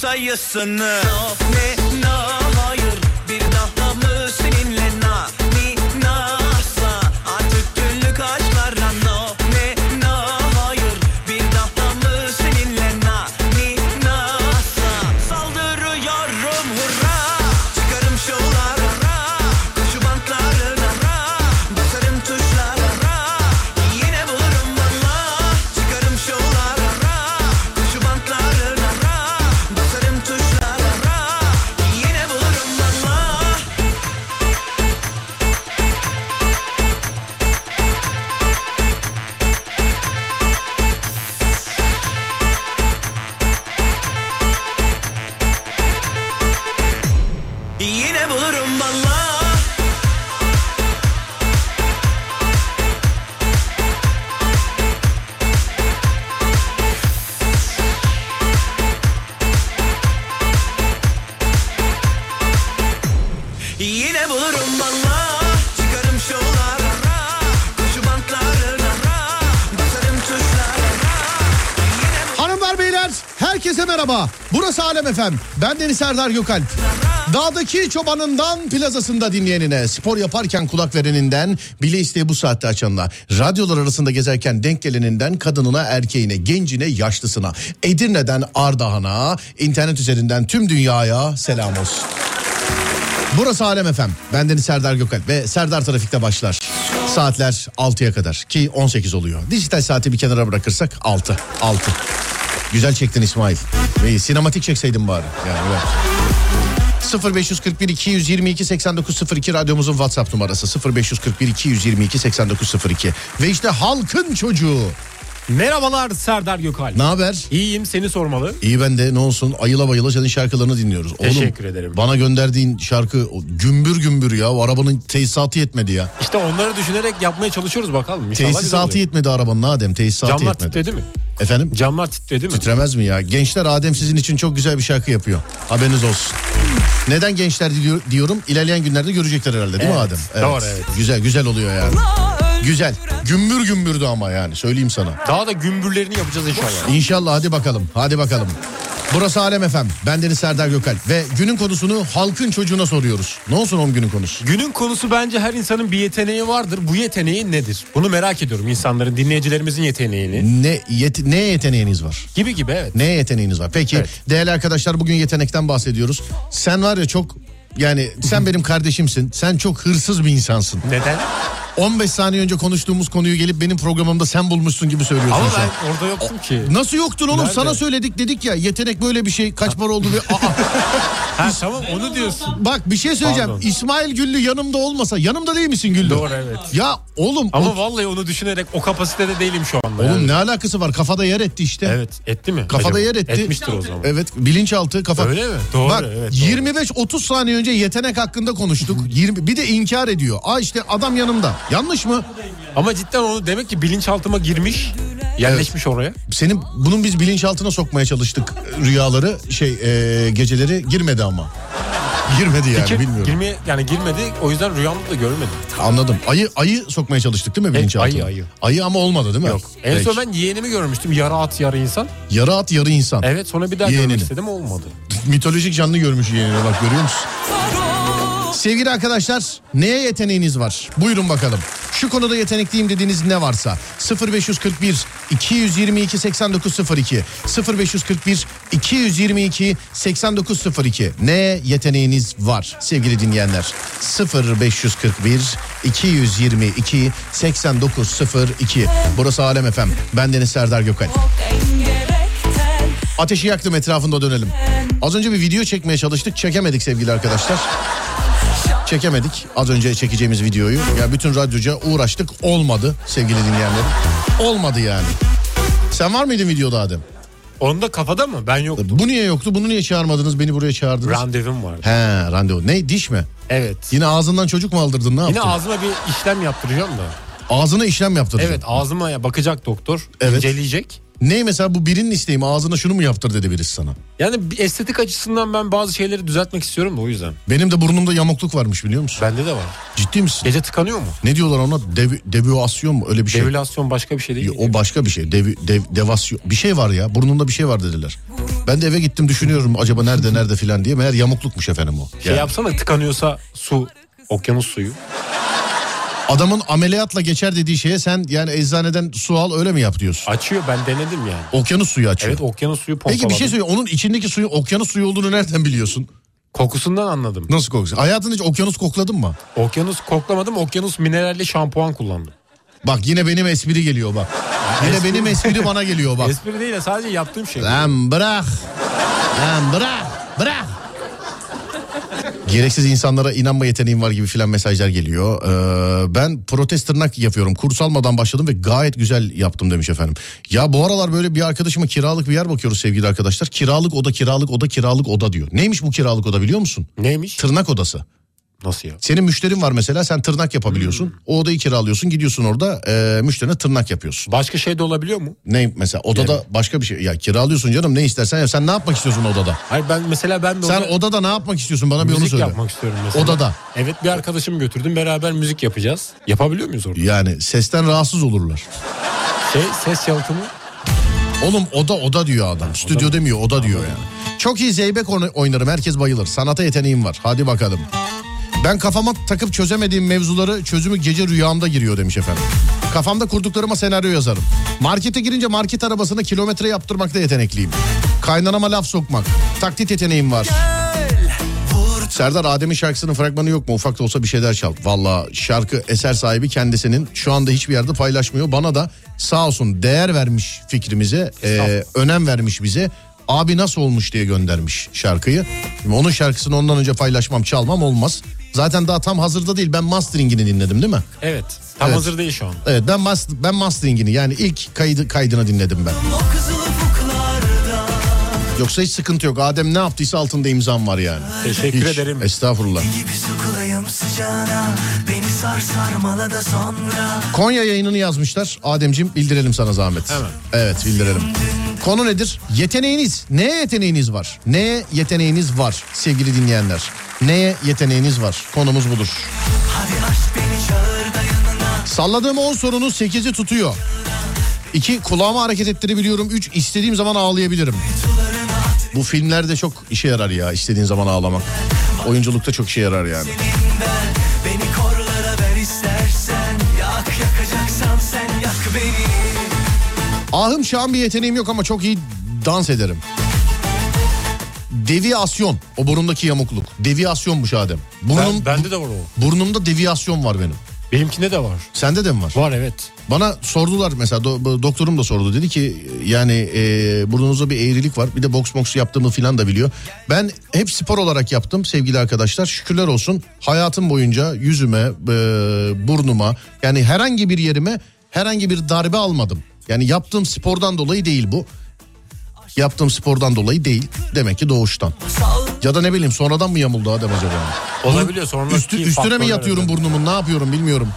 sayısını. Ne no Efem. Ben Deniz Serdar Gökalp. Dağdaki çobanından plazasında dinleyenine, spor yaparken kulak vereninden, bile isteği bu saatte açanına, radyolar arasında gezerken denk geleninden kadınına, erkeğine, gencine, yaşlısına, Edirne'den Ardahan'a, internet üzerinden tüm dünyaya selam olsun. Burası Alem Efem. Ben Deniz Serdar Gökalp ve Serdar Trafik'te başlar. Saatler 6'ya kadar ki 18 oluyor. Dijital saati bir kenara bırakırsak 6. 6. Güzel çektin İsmail. İyi, sinematik çekseydin bari. Yani evet. 0541 222 8902 radyomuzun WhatsApp numarası 0541 222 8902 ve işte halkın çocuğu. Merhabalar Serdar Gökal. Ne haber? İyiyim seni sormalı. İyi ben de ne olsun ayıla bayıla senin şarkılarını dinliyoruz. Teşekkür ederim. Bana gönderdiğin şarkı gümbür gümbür ya. O arabanın tesisatı yetmedi ya. İşte onları düşünerek yapmaya çalışıyoruz bakalım. İnşallah Tesisatı yetmedi arabanın Adem tesisatı Camlar yetmedi. titredi mi? Efendim? Camlar titredi mi? Titremez mi ya? Gençler Adem sizin için çok güzel bir şarkı yapıyor. Haberiniz olsun. Neden gençler diyor- diyorum? İlerleyen günlerde görecekler herhalde değil mi Evet, Adem? doğru, evet. Güzel güzel oluyor yani. Güzel. Gümbür gümbürdü ama yani söyleyeyim sana. Daha da gümbürlerini yapacağız inşallah. İnşallah hadi bakalım. Hadi bakalım. Burası Alem Efem. Ben Deniz Serdar Gökalp ve günün konusunu halkın çocuğuna soruyoruz. Ne olsun onun günün konusu? Günün konusu bence her insanın bir yeteneği vardır. Bu yeteneği nedir? Bunu merak ediyorum insanların, dinleyicilerimizin yeteneğini. Ne yet ne yeteneğiniz var? Gibi gibi evet. Ne yeteneğiniz var? Peki Evet. değerli arkadaşlar bugün yetenekten bahsediyoruz. Sen var ya çok yani sen benim kardeşimsin. Sen çok hırsız bir insansın. Neden? 15 saniye önce konuştuğumuz konuyu gelip benim programımda sen bulmuşsun gibi söylüyorsun Ama sen. ben orada yoktum ki. Nasıl yoktun oğlum? Nerede? Sana söyledik dedik ya yetenek böyle bir şey kaç para oldu aa, Ha tamam onu diyorsun. bak bir şey söyleyeceğim. Pardon. İsmail Güllü yanımda olmasa yanımda değil misin Güllü? Doğru, evet. Ya oğlum Ama o- vallahi onu düşünerek o kapasitede değilim şu anda. oğlum yani. ne alakası var? Kafada yer etti işte. Evet etti mi? Kafada acaba? yer etti. Etmiştir o zaman. Evet bilinçaltı kafa. Öyle mi? Doğru, Bak evet, doğru. 25-30 saniye önce yetenek hakkında konuştuk. 20 bir de inkar ediyor. Aa işte adam yanımda. Yanlış mı? Ama cidden onu demek ki bilinçaltıma girmiş, yerleşmiş oraya. Senin bunun biz bilinçaltına sokmaya çalıştık rüyaları şey e, geceleri girmedi ama. Girmedi yani Fikir bilmiyorum. girmeye yani girmedi. O yüzden rüyamda da görmedim. Anladım. Ayı ayı sokmaya çalıştık değil mi bilinçaltına? ayı, ayı. Ayı ama olmadı değil mi? Yok. En Peki. son ben yeğenimi görmüştüm. Yarı at yarı insan. Yarı at yarı insan. Evet sonra bir daha Yeğenini. görmek istedim olmadı. Mitolojik canlı görmüş yeğenine bak görüyor musun? Sevgili arkadaşlar neye yeteneğiniz var? Buyurun bakalım. Şu konuda yetenekliyim dediğiniz ne varsa 0541 222 8902 0541 222 8902 neye yeteneğiniz var sevgili dinleyenler 0541 222 8902 Burası Alem Efem ben Deniz Serdar Gökal Ateşi yaktım etrafında dönelim. Az önce bir video çekmeye çalıştık çekemedik sevgili arkadaşlar. Çekemedik az önce çekeceğimiz videoyu. Ya bütün radyoca uğraştık olmadı sevgili dinleyenlerim. Olmadı yani. Sen var mıydın videoda Adem? Onda kafada mı? Ben yoktum. Bu niye yoktu? Bunu niye çağırmadınız? Beni buraya çağırdınız. Randevum vardı. He randevu. Ne diş mi? Evet. Yine ağzından çocuk mu aldırdın ne yaptın? Yine ağzıma bir işlem yaptıracağım da. Ağzına işlem yaptırdın. Evet ağzıma bakacak doktor. Evet. inceleyecek. Ne mesela bu birinin isteği mi? Ağzına şunu mu yaptır dedi birisi sana. Yani estetik açısından ben bazı şeyleri düzeltmek istiyorum da o yüzden. Benim de burnumda yamukluk varmış biliyor musun? Bende de var. Ciddi misin? Gece tıkanıyor mu? Ne diyorlar ona? Dev, devüasyon mu? Öyle bir şey. Devülasyon başka bir şey değil. O başka bir şey. Dev, dev, devasyon. Bir şey var ya. Burnunda bir şey var dediler. Ben de eve gittim düşünüyorum acaba nerede nerede filan diye. Meğer yamuklukmuş efendim o. Şey Yani yapsana tıkanıyorsa su, okyanus suyu. Adamın ameliyatla geçer dediği şeye sen yani eczaneden su al öyle mi yap diyorsun? Açıyor ben denedim yani. Okyanus suyu açıyor. Evet okyanus suyu pompaladım. Peki bir şey söyle. Onun içindeki suyun okyanus suyu olduğunu nereden biliyorsun? Kokusundan anladım. Nasıl kokusu? Hayatında hiç okyanus kokladın mı? Okyanus koklamadım okyanus mineralli şampuan kullandım. Bak yine benim espri geliyor bak. Yine espri- benim espri bana geliyor bak. Espri değil de sadece yaptığım şey. Lan bırak. Lan bırak. Bırak. Gereksiz insanlara inanma yeteneğim var gibi filan mesajlar geliyor. Ee, ben protest tırnak yapıyorum. Kurs almadan başladım ve gayet güzel yaptım demiş efendim. Ya bu aralar böyle bir arkadaşıma kiralık bir yer bakıyoruz sevgili arkadaşlar. Kiralık oda, kiralık oda, kiralık oda diyor. Neymiş bu kiralık oda biliyor musun? Neymiş? Tırnak odası. Nasıl ya? Senin müşterin var mesela sen tırnak yapabiliyorsun. O odayı kiralıyorsun gidiyorsun orada e, müşterine tırnak yapıyorsun. Başka şey de olabiliyor mu? Ne mesela odada başka bir şey ya kiralıyorsun canım ne istersen ya sen ne yapmak istiyorsun odada? Hayır ben mesela ben de Sen odada ne yapmak istiyorsun bana bir onu müzik söyle. yapmak istiyorum mesela. Odada. Evet bir arkadaşımı götürdüm beraber müzik yapacağız. Yapabiliyor muyuz orada? Yani sesten rahatsız olurlar. Şey ses yalıtımı. Oğlum oda oda diyor adam. Stüdyo demiyor oda diyor yani. Çok iyi zeybek oyna- oynarım herkes bayılır. Sanata yeteneğim var. Hadi bakalım. Ben kafama takıp çözemediğim mevzuları çözümü gece rüyamda giriyor demiş efendim. Kafamda kurduklarıma senaryo yazarım. Markete girince market arabasına kilometre yaptırmakta yetenekliyim. Kaynanama laf sokmak. Taklit yeteneğim var. Serdar Adem'in şarkısının fragmanı yok mu? Ufak da olsa bir şeyler çal. Valla şarkı eser sahibi kendisinin şu anda hiçbir yerde paylaşmıyor. Bana da sağ olsun değer vermiş fikrimize, e, önem vermiş bize. Abi nasıl olmuş diye göndermiş şarkıyı. Şimdi onun şarkısını ondan önce paylaşmam çalmam olmaz. Zaten daha tam hazırda değil ben masteringini dinledim değil mi? Evet. Tam Evet. hazır değil şu an. Evet ben mas ben masteringini yani ilk kaydı kaydını dinledim ben. Yoksa hiç sıkıntı yok. Adem ne yaptıysa altında imzam var yani. Teşekkür Hiç. ederim. Estağfurullah. gibi sokulayım sıcağına Beni sar sarmala da sonra Konya yayınını yazmışlar. Ademciğim bildirelim sana zahmet. Hemen. Evet bildirelim. Konu nedir? Yeteneğiniz. Neye yeteneğiniz var? Neye yeteneğiniz var sevgili dinleyenler? Neye yeteneğiniz var? Konumuz budur. Salladığım 10 sorunun 8'i tutuyor. 2 kulağımı hareket ettirebiliyorum. 3 istediğim zaman ağlayabilirim. Bu filmlerde çok işe yarar ya istediğin zaman ağlamak. Oyunculukta çok işe yarar yani. ben Beni korlara ver bir yeteneğim yok ama çok iyi dans ederim. Deviyasyon. O burundaki yamukluk. Deviyasyonmuş Adem. Burnum, Ben, bende de var o. Burnumda deviyasyon var benim. Benimkinde de var. Sende de mi var? Var evet. Bana sordular mesela do- doktorum da sordu. Dedi ki yani e, burnunuzda bir eğrilik var. Bir de boks boks yaptığımı filan da biliyor. Ben hep spor olarak yaptım sevgili arkadaşlar. Şükürler olsun hayatım boyunca yüzüme, e, burnuma yani herhangi bir yerime herhangi bir darbe almadım. Yani yaptığım spordan dolayı değil bu. Yaptığım spordan dolayı değil. Demek ki doğuştan. Ya da ne bileyim sonradan mı yamuldu Adem acaba? Olabiliyor sonra. Üstü, üstüne mi yatıyorum burnumun ne yapıyorum bilmiyorum.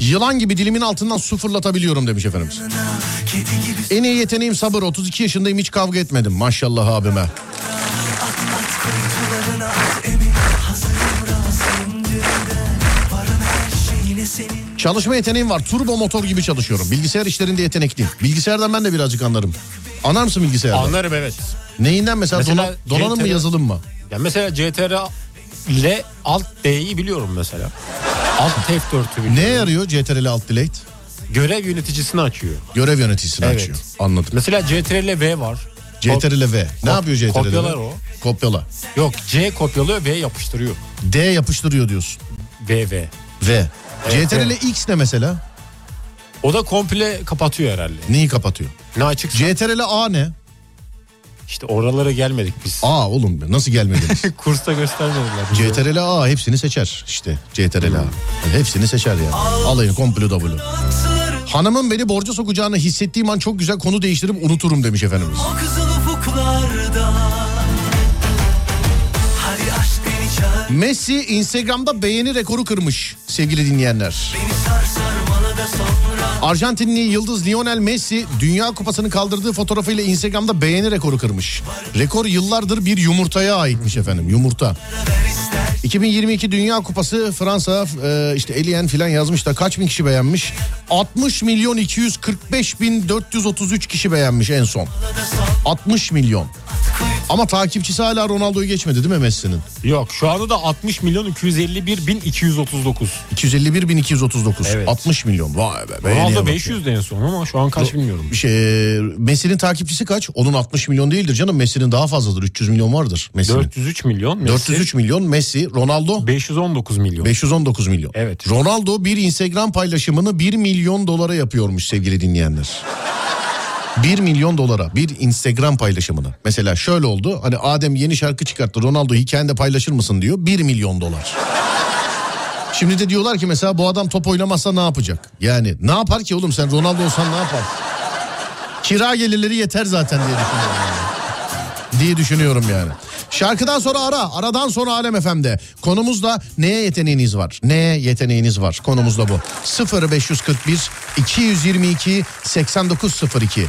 Yılan gibi dilimin altından su fırlatabiliyorum demiş efendimiz. Kedi gibi En iyi yeteneğim sabır. 32 yaşındayım hiç kavga etmedim. Maşallah abime. Çalışma yeteneğim var. Turbo motor gibi çalışıyorum. Bilgisayar işlerinde yetenekliyim. Bilgisayardan ben de birazcık anlarım. Anlar mısın bilgisayardan? Anlarım evet. Neyinden mesela, Mesela dona- donanım mı CTRL yazılım mı? Ya mesela CTRL ile Alt D'yi biliyorum mesela. Alt F4'ü biliyorum. Neye yarıyor CTRL Alt Delete? Görev yöneticisini açıyor. Görev yöneticisini Evet. açıyor. Anladım. Mesela CTRL V var. CTRL V. Ne Kop- yapıyor CTRL V? kopyalar o. Kopyala. Yok C kopyalıyor V yapıştırıyor. D yapıştırıyor diyorsun. V V. V. CTRL. X ne mesela? O da komple kapatıyor herhalde. Neyi kapatıyor? Ne açık? CTRL A ne? İşte oralara gelmedik biz. A oğlum nasıl gelmediniz? Kursta göstermediler. bize. CTRL A hepsini seçer işte CTRL A. Hepsini seçer yani. Alayını komple W. Hanımın beni borca sokacağını hissettiğim an çok güzel konu değiştirip unuturum demiş efendimiz. O kızıl Messi Instagram'da beğeni rekoru kırmış sevgili dinleyenler. Arjantinli yıldız Lionel Messi Dünya Kupası'nı kaldırdığı fotoğrafıyla Instagram'da beğeni rekoru kırmış. Rekor yıllardır bir yumurtaya aitmiş efendim yumurta. ver ister 2022 Dünya Kupası Fransa e, işte Eliyen filan yazmış da kaç bin kişi beğenmiş? 60 milyon 245 bin 433 kişi beğenmiş en son. 60 milyon. Ama takipçisi hala Ronaldo'yu geçmedi değil mi Messi'nin? Yok şu anda da 60 milyon 251 bin 239. 251 bin 239. Evet. 60 milyon. Vay be. Ronaldo bak ya. 500 en son ama şu an kaç bilmiyorum. Bir şey, Messi'nin takipçisi kaç? Onun 60 milyon değildir canım. Messi'nin daha fazladır. 300 milyon vardır Messi'nin. 403 milyon. Messi 403 milyon Messi, Ronaldo 519 milyon. 519 milyon. Evet. Ronaldo bir Instagram paylaşımını 1 milyon dolara yapıyormuş sevgili dinleyenler. 1 milyon dolara bir Instagram paylaşımını. Mesela şöyle oldu. Hani Adem yeni şarkı çıkarttı. Ronaldo hikayende paylaşır mısın diyor. 1 milyon dolar. Şimdi de diyorlar ki mesela bu adam top oynamazsa ne yapacak? Yani ne yapar ki oğlum sen Ronaldo olsan ne yapar? Kira gelirleri yeter zaten diye düşünüyorum yani. Diye düşünüyorum yani. Şarkıdan sonra ara, aradan sonra Alem FM'de. Konumuz da neye yeteneğiniz var? Neye yeteneğiniz var? Konumuz da bu. 0541 222 8902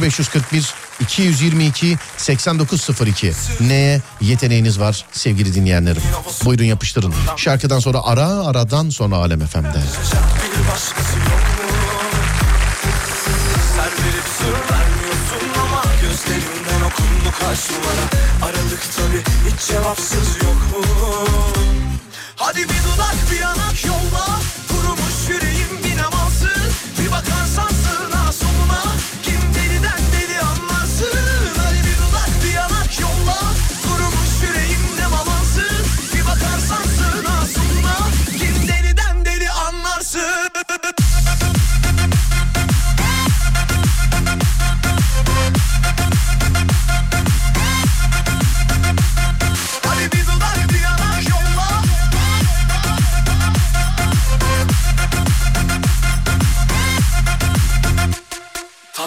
0541 222 8902 Neye yeteneğiniz var sevgili dinleyenlerim? Buyurun yapıştırın. Şarkıdan sonra ara, aradan sonra Alem FM'de. Kaç numara Aralıkta bir hiç cevapsız yok mu? Hadi bir dudak bir yanak yolla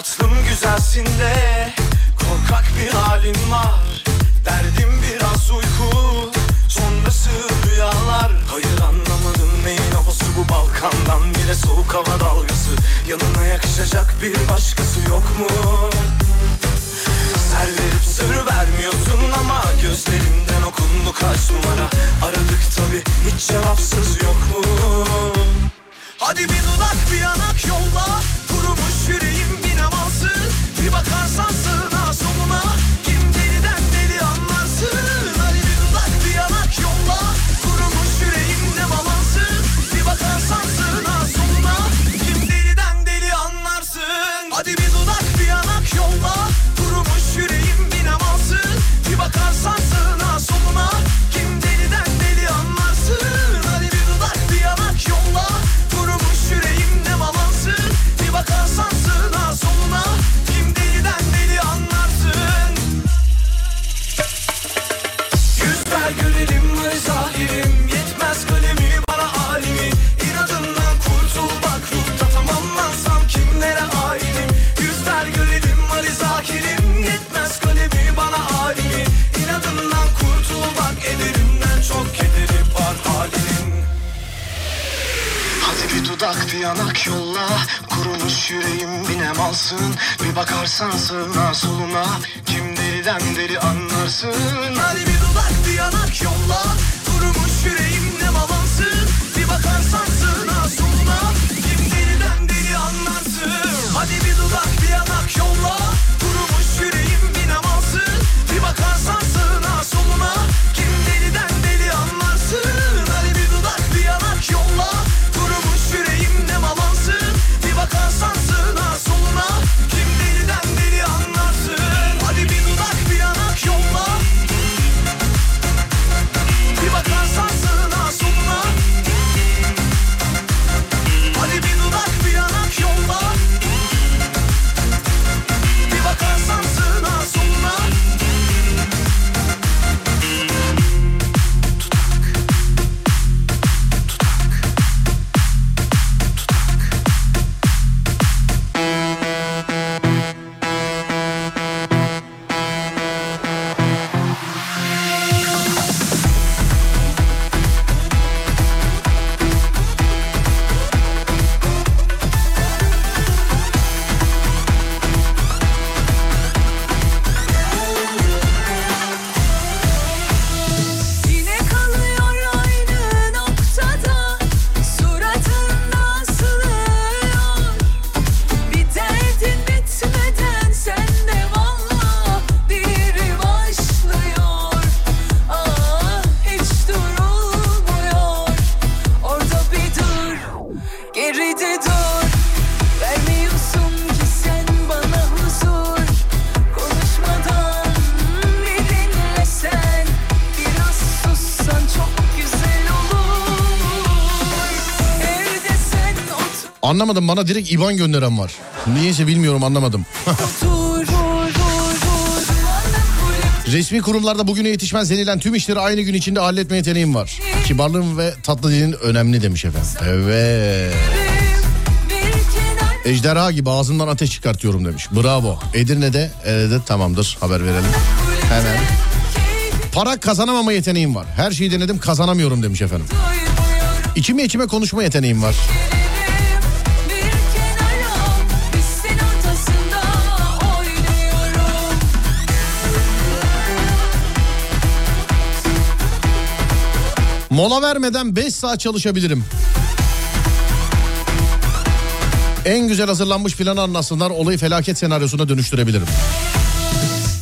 Tatlım güzelsin de korkak bir halin var. Derdim biraz uyku sonrası rüyalar. Hayır anlamadım neyin havası bu Balkandan. Bile soğuk hava dalgası. Yanına yakışacak bir başkası yok mu? Ser verip sır vermiyorsun ama Gözlerimden okundu kaç numara. Aradık tabi hiç cevapsız yok mu? Hadi bir dudak bir yanak yolla off. Anlamadım bana direkt IBAN gönderen var. Niyeyse bilmiyorum anlamadım. Resmi kurumlarda bugüne yetişmez denilen tüm işleri aynı gün içinde halletme yeteneğim var. Kibarlığım ve tatlı dilin önemli demiş efendim. Evet. Ejderha gibi ağzından ateş çıkartıyorum demiş. Bravo. Edirne'de, Edirne'de tamamdır haber verelim. Hemen. Para kazanamama yeteneğim var. Her şeyi denedim kazanamıyorum demiş efendim. İçime içime konuşma yeteneğim var. Mola vermeden 5 saat çalışabilirim. En güzel hazırlanmış planı anlatsınlar olayı felaket senaryosuna dönüştürebilirim.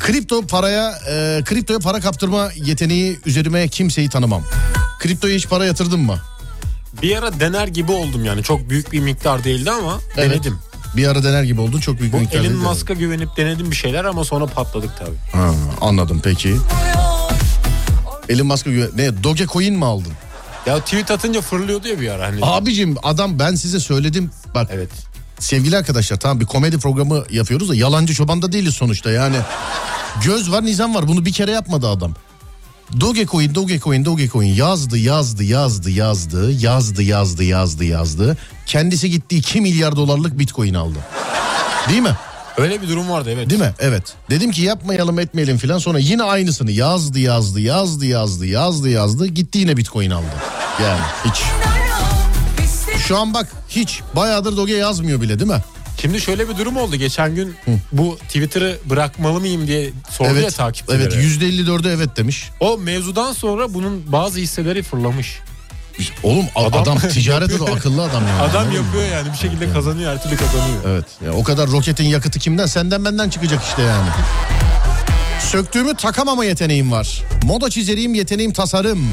Kripto paraya, e, kriptoya para kaptırma yeteneği üzerime kimseyi tanımam. Kriptoya hiç para yatırdın mı? Bir ara dener gibi oldum yani. Çok büyük bir miktar değildi ama Evet. denedim. Bir ara dener gibi oldun çok büyük Bu bir miktarda Elon? Musk'a güvenip denedim bir şeyler ama sonra patladık tabii. Ha, anladım peki. Elon Musk'a. Ne Dogecoin mi aldın? Ya tweet atınca fırlıyordu ya bir ara hani. Abicim adam ben size söyledim. Bak Evet. sevgili arkadaşlar tamam bir komedi programı yapıyoruz da yalancı çoban da değiliz sonuçta yani. Göz var nizam var bunu bir kere yapmadı adam. Dogecoin, Dogecoin, Dogecoin yazdı, yazdı, yazdı, yazdı, yazdı, yazdı, yazdı, yazdı. Kendisi gitti 2 milyar dolarlık bitcoin aldı. Değil mi? Öyle bir durum vardı evet. Değil mi? Evet. Dedim ki yapmayalım etmeyelim filan sonra yine aynısını yazdı, yazdı, yazdı, yazdı, yazdı, yazdı. Gitti yine bitcoin aldı. Yani hiç. Şu an bak hiç bayağıdır Doge yazmıyor bile değil mi? Şimdi şöyle bir durum oldu. Geçen gün bu Twitter'ı bırakmalı mıyım diye sordu ya Evet. takipçilere. Evet %54'ü evet demiş. O mevzudan sonra bunun bazı hisseleri fırlamış. Oğlum adam, Adam- ticaret adamı akıllı adam yani. Adam Anladın mı? yapıyor yani bir şekilde kazanıyor her türlü kazanıyor. Evet. Ya o kadar roketin yakıtı kimden? Senden benden çıkacak işte yani. Söktüğümü takamama yeteneğim var. Moda çizeriyim, yeteneğim tasarım.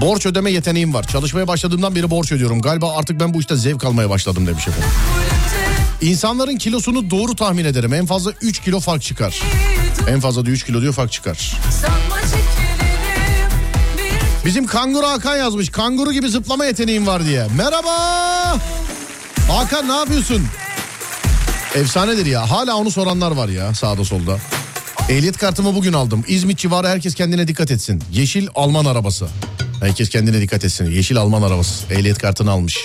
Borç ödeme yeteneğim var. Çalışmaya başladığımdan beri borç ödüyorum. Galiba artık ben bu işte zevk almaya başladım demiş efendim. İnsanların kilosunu doğru tahmin ederim. En fazla 3 kilo fark çıkar. En fazla da 3 kilo diyor fark çıkar. Bizim kanguru Hakan yazmış. Kanguru gibi zıplama yeteneğim var diye. Merhaba. Hakan ne yapıyorsun? Efsanedir ya. Hala onu soranlar var ya sağda solda. Ehliyet kartımı bugün aldım. İzmit civarı herkes kendine dikkat etsin. Yeşil Alman arabası. Herkes kendine dikkat etsin. Yeşil Alman arabası. Ehliyet kartını almış.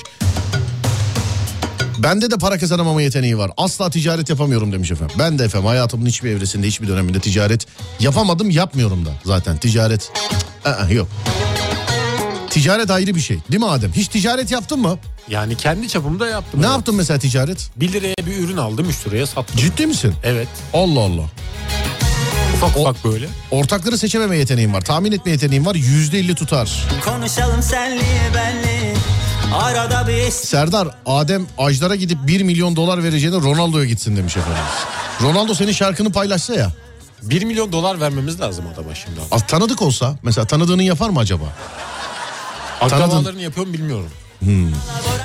Bende de para kazanamama yeteneği var. Asla ticaret yapamıyorum demiş efendim. Ben de efendim hayatımın hiçbir evresinde hiçbir döneminde ticaret yapamadım yapmıyorum da zaten ticaret cık, ı-ı, yok. Ticaret ayrı bir şey değil mi Adem? Hiç ticaret yaptın mı? Yani kendi çapımda yaptım. Ne evet. yaptın mesela ticaret? 1 liraya bir ürün aldım 3 liraya sattım. Ciddi misin? Evet. Allah Allah. Ufak ufak böyle. Ortakları seçememe yeteneğim var. Tahmin etme yeteneğim var. Yüzde elli tutar. Konuşalım senli benli Arada bir Serdar Adem Ajdar'a gidip 1 milyon dolar vereceğine Ronaldo'ya gitsin demiş efendim. Ronaldo senin şarkını paylaşsa ya. 1 milyon dolar vermemiz lazım adama şimdi. az Tanıdık olsa mesela tanıdığını yapar mı acaba? Akrabalarını yapıyor mu bilmiyorum.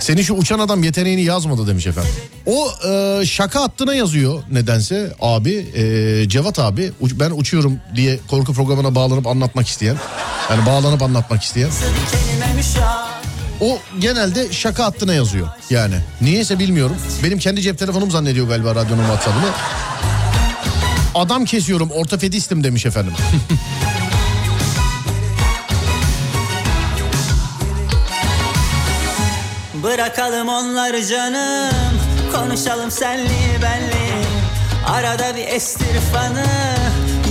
Senin şu uçan adam yeteneğini yazmadı demiş efendim. O e, şaka hattına yazıyor nedense abi e, Cevat abi uç- ben uçuyorum diye korku programına bağlanıp anlatmak isteyen. Yani bağlanıp anlatmak isteyen. O genelde şaka hattına yazıyor yani. Niyeyse bilmiyorum. Benim kendi cep telefonum zannediyor galiba radyonun WhatsApp'ını. Adam kesiyorum ortopedistim demiş efendim. Bırakalım onları canım. Konuşalım senli benli. Arada bir estir fanı.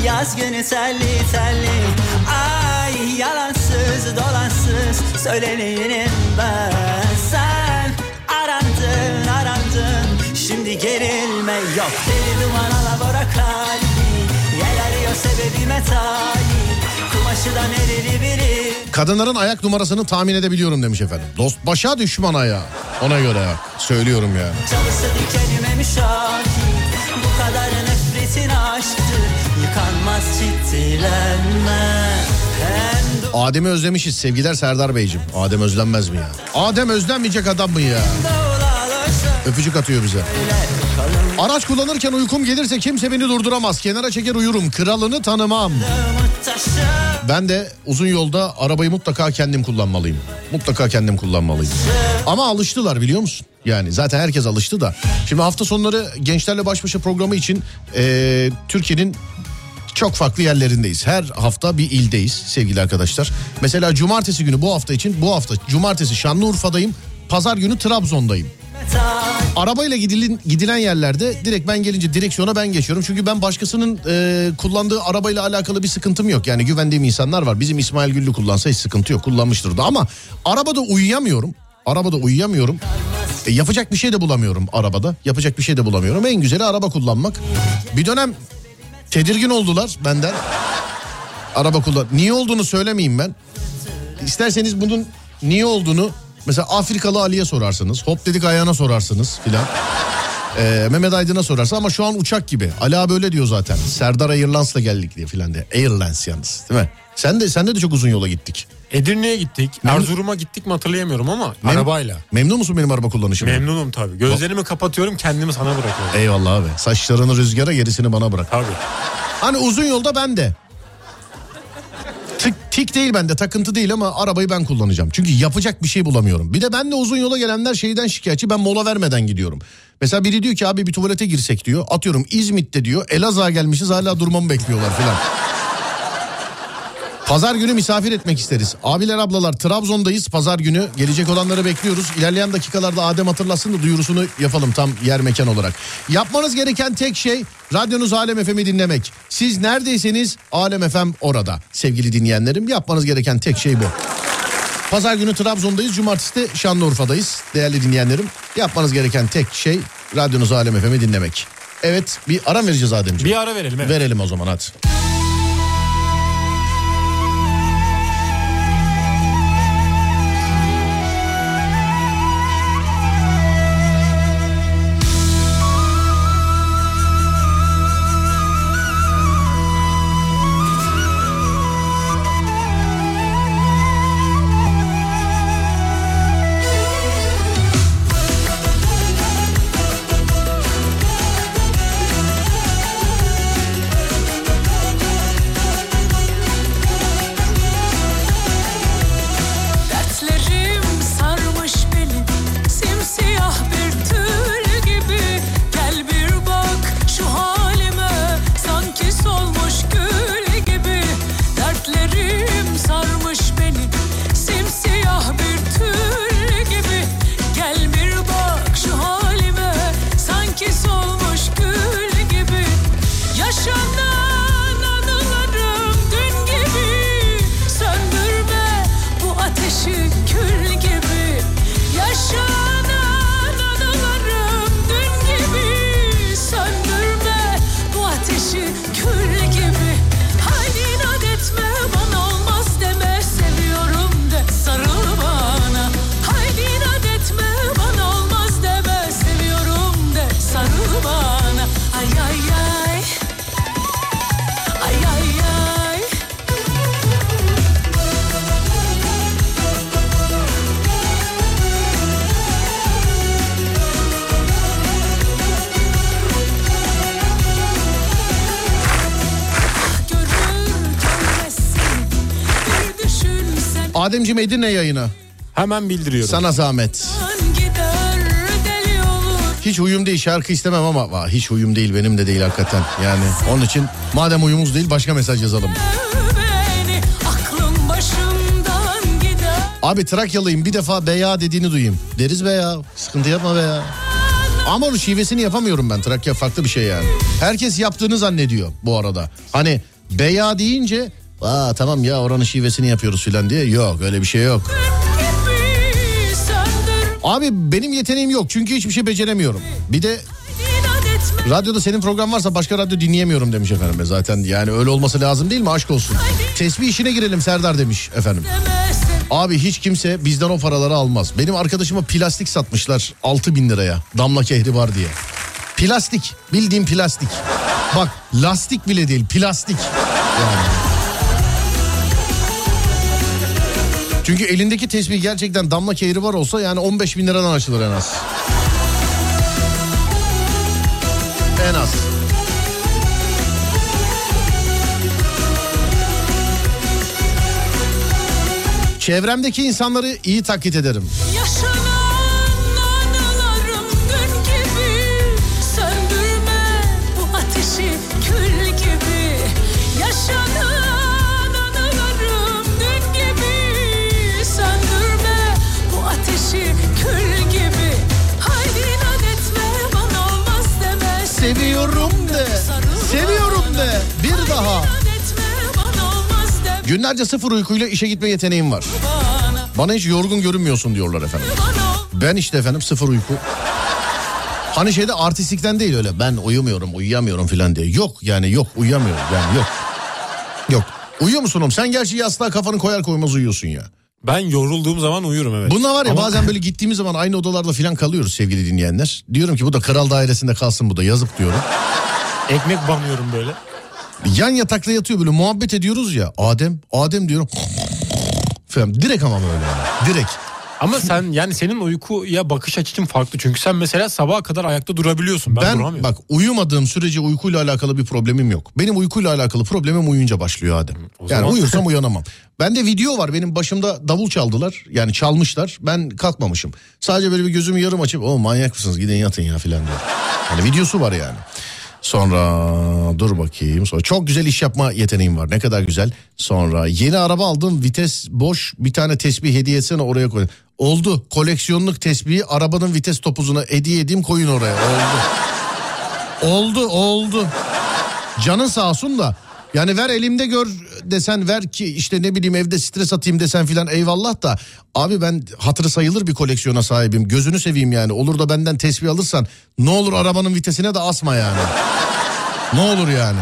Yaz günü telli telli Ay yalansız dolansız Söyleneyim ben. Sen arandın arandın. Şimdi gerilme yok. Deli duman alabora kalbi. Yel arıyor sebebime biri Kadınların ayak numarasını tahmin edebiliyorum demiş efendim. Dost başa düşman ayağı. Ona göre ya. Söylüyorum yani. Çalışsa dikenime müşahit Bu kadar nefretin aşktır Yıkanmaz çitilenme Adem'i özlemişiz sevgiler Serdar Beyciğim. Adem özlenmez mi ya? Adem özlenmeyecek adam mı ya? Öpücük atıyor bize. Araç kullanırken uykum gelirse kimse beni durduramaz. Kenara çeker uyurum. Kralını tanımam. Ben de uzun yolda arabayı mutlaka kendim kullanmalıyım. Mutlaka kendim kullanmalıyım. Ama alıştılar biliyor musun? Yani zaten herkes alıştı da. Şimdi hafta sonları gençlerle baş başa programı için e, Türkiye'nin çok farklı yerlerindeyiz. Her hafta bir ildeyiz sevgili arkadaşlar. Mesela cumartesi günü bu hafta için bu hafta cumartesi Şanlıurfa'dayım. Pazar günü Trabzon'dayım. Arabayla gidilin, gidilen yerlerde direkt ben gelince direksiyona ben geçiyorum. Çünkü ben başkasının e, kullandığı arabayla alakalı bir sıkıntım yok. Yani güvendiğim insanlar var. Bizim İsmail Güllü kullansa hiç sıkıntı yok. Kullanmıştır da ama arabada uyuyamıyorum. Arabada uyuyamıyorum. E, yapacak bir şey de bulamıyorum arabada. Yapacak bir şey de bulamıyorum. En güzeli araba kullanmak. Bir dönem tedirgin oldular benden. Araba kullan. Niye olduğunu söylemeyeyim ben. İsterseniz bunun niye olduğunu mesela Afrikalı Ali'ye sorarsınız. Hop dedik ayağına sorarsınız filan. Ee, Mehmet Aydın'a sorarsa ama şu an uçak gibi. Ali abi öyle diyor zaten. Serdar Airlines'la geldik diye filan diye. Airlines yalnız değil mi? Sen de sen de çok uzun yola gittik. Edirne'ye gittik. Memnun- Erzurum'a gittik mi hatırlayamıyorum ama Mem- arabayla. Memnun musun benim araba kullanışımdan? Memnunum tabii. Gözlerimi kapatıyorum kendimi sana bırakıyorum. Eyvallah abi. Saçlarını rüzgara gerisini bana bırak. Tabii. Hani uzun yolda ben de. Tik, tik değil bende takıntı değil ama arabayı ben kullanacağım. Çünkü yapacak bir şey bulamıyorum. Bir de ben de uzun yola gelenler şeyden şikayetçi ben mola vermeden gidiyorum. Mesela biri diyor ki abi bir tuvalete girsek diyor. Atıyorum İzmit'te diyor Elazığ'a gelmişiz hala durmamı bekliyorlar filan. Pazar günü misafir etmek isteriz. Abiler ablalar Trabzon'dayız pazar günü. Gelecek olanları bekliyoruz. İlerleyen dakikalarda Adem hatırlasın da duyurusunu yapalım tam yer mekan olarak. Yapmanız gereken tek şey radyonuz Alem FM'i dinlemek. Siz neredeyseniz Alem FM orada. Sevgili dinleyenlerim yapmanız gereken tek şey bu. Pazar günü Trabzon'dayız. Cumartesi de Şanlıurfa'dayız. Değerli dinleyenlerim yapmanız gereken tek şey radyonuz Alem FM'i dinlemek. Evet bir ara vereceğiz Ademciğim. Bir ara verelim evet. Verelim o zaman hadi. Edirne yayını. Hemen bildiriyorum. Sana zahmet. Hiç uyum değil şarkı istemem ama Vah, hiç uyum değil benim de değil hakikaten. Yani onun için madem uyumuz değil başka mesaj yazalım. beni Abi Trakyalıyım bir defa beya dediğini duyayım. Deriz be ya sıkıntı yapma be ya. Ama onun şivesini yapamıyorum ben Trakya farklı bir şey yani. Herkes yaptığını zannediyor bu arada. Hani beya deyince Aa tamam ya oranın şivesini yapıyoruz filan diye. Yok öyle bir şey yok. Abi benim yeteneğim yok çünkü hiçbir şey beceremiyorum. Bir de Radyoda senin program varsa başka radyo dinleyemiyorum demiş efendim. Zaten yani öyle olması lazım değil mi? Aşk olsun. Tesbih işine girelim Serdar demiş efendim. Abi hiç kimse bizden o paraları almaz. Benim arkadaşıma plastik satmışlar 6 bin liraya. Damla kehri var diye. Plastik. Bildiğim plastik. Bak lastik bile değil plastik. Yani. Çünkü elindeki tesbih gerçekten damla kehri var olsa yani 15 bin liradan açılır en az. En az. Çevremdeki insanları iyi taklit ederim. Yaşanan Bir daha. Günlerce sıfır uykuyla işe gitme yeteneğim var. bana hiç yorgun görünmüyorsun diyorlar efendim. Ben işte efendim sıfır uyku. Hani şeyde artistlikten değil öyle ben uyumuyorum uyuyamıyorum filan diye. Yok yani yok uyuyamıyorum yani yok. Yok. Uyuyor musun oğlum? Sen gerçi yastığa kafanı koyar koymaz uyuyorsun ya. Ben yorulduğum zaman uyurum evet. Bunlar var ya Ama- bazen böyle gittiğimiz zaman aynı odalarda filan kalıyoruz sevgili dinleyenler. Diyorum ki bu da kral dairesinde kalsın bu da yazık diyorum. Ekmek banıyorum böyle. Yan yatakta yatıyor böyle muhabbet ediyoruz ya. Adem, Adem diyorum. Falan. Direkt ama böyle yani. Direkt. Ama sen yani senin uykuya bakış açın farklı. Çünkü sen mesela sabaha kadar ayakta durabiliyorsun. Ben, Ben duramıyorum. bak uyumadığım sürece uykuyla alakalı bir problemim yok. Benim uykuyla alakalı problemim uyuyunca başlıyor Adem. o yani zaman- uyursam uyanamam. Bende video var benim başımda davul çaldılar. Yani çalmışlar. Ben kalkmamışım. Sadece böyle bir gözümü yarım açıp o manyak mısınız gidin yatın ya filan diyor. Hani videosu var yani. Sonra dur bakayım. Sonra çok güzel iş yapma yeteneğim var. Ne kadar güzel. Sonra yeni araba aldım. Vites boş. Bir tane tesbih hediye etsene oraya koy. Oldu. Koleksiyonluk tesbihi arabanın vites topuzuna hediye edeyim koyun oraya. Oldu. Oldu oldu. Canın sağ olsun da. Yani ver elimde gör desen ver ki işte ne bileyim evde stres atayım desen filan eyvallah da. Abi ben hatırı sayılır bir koleksiyona sahibim. Gözünü seveyim yani. Olur da benden tesbih alırsan ne olur arabanın vitesine de asma yani. ne olur yani.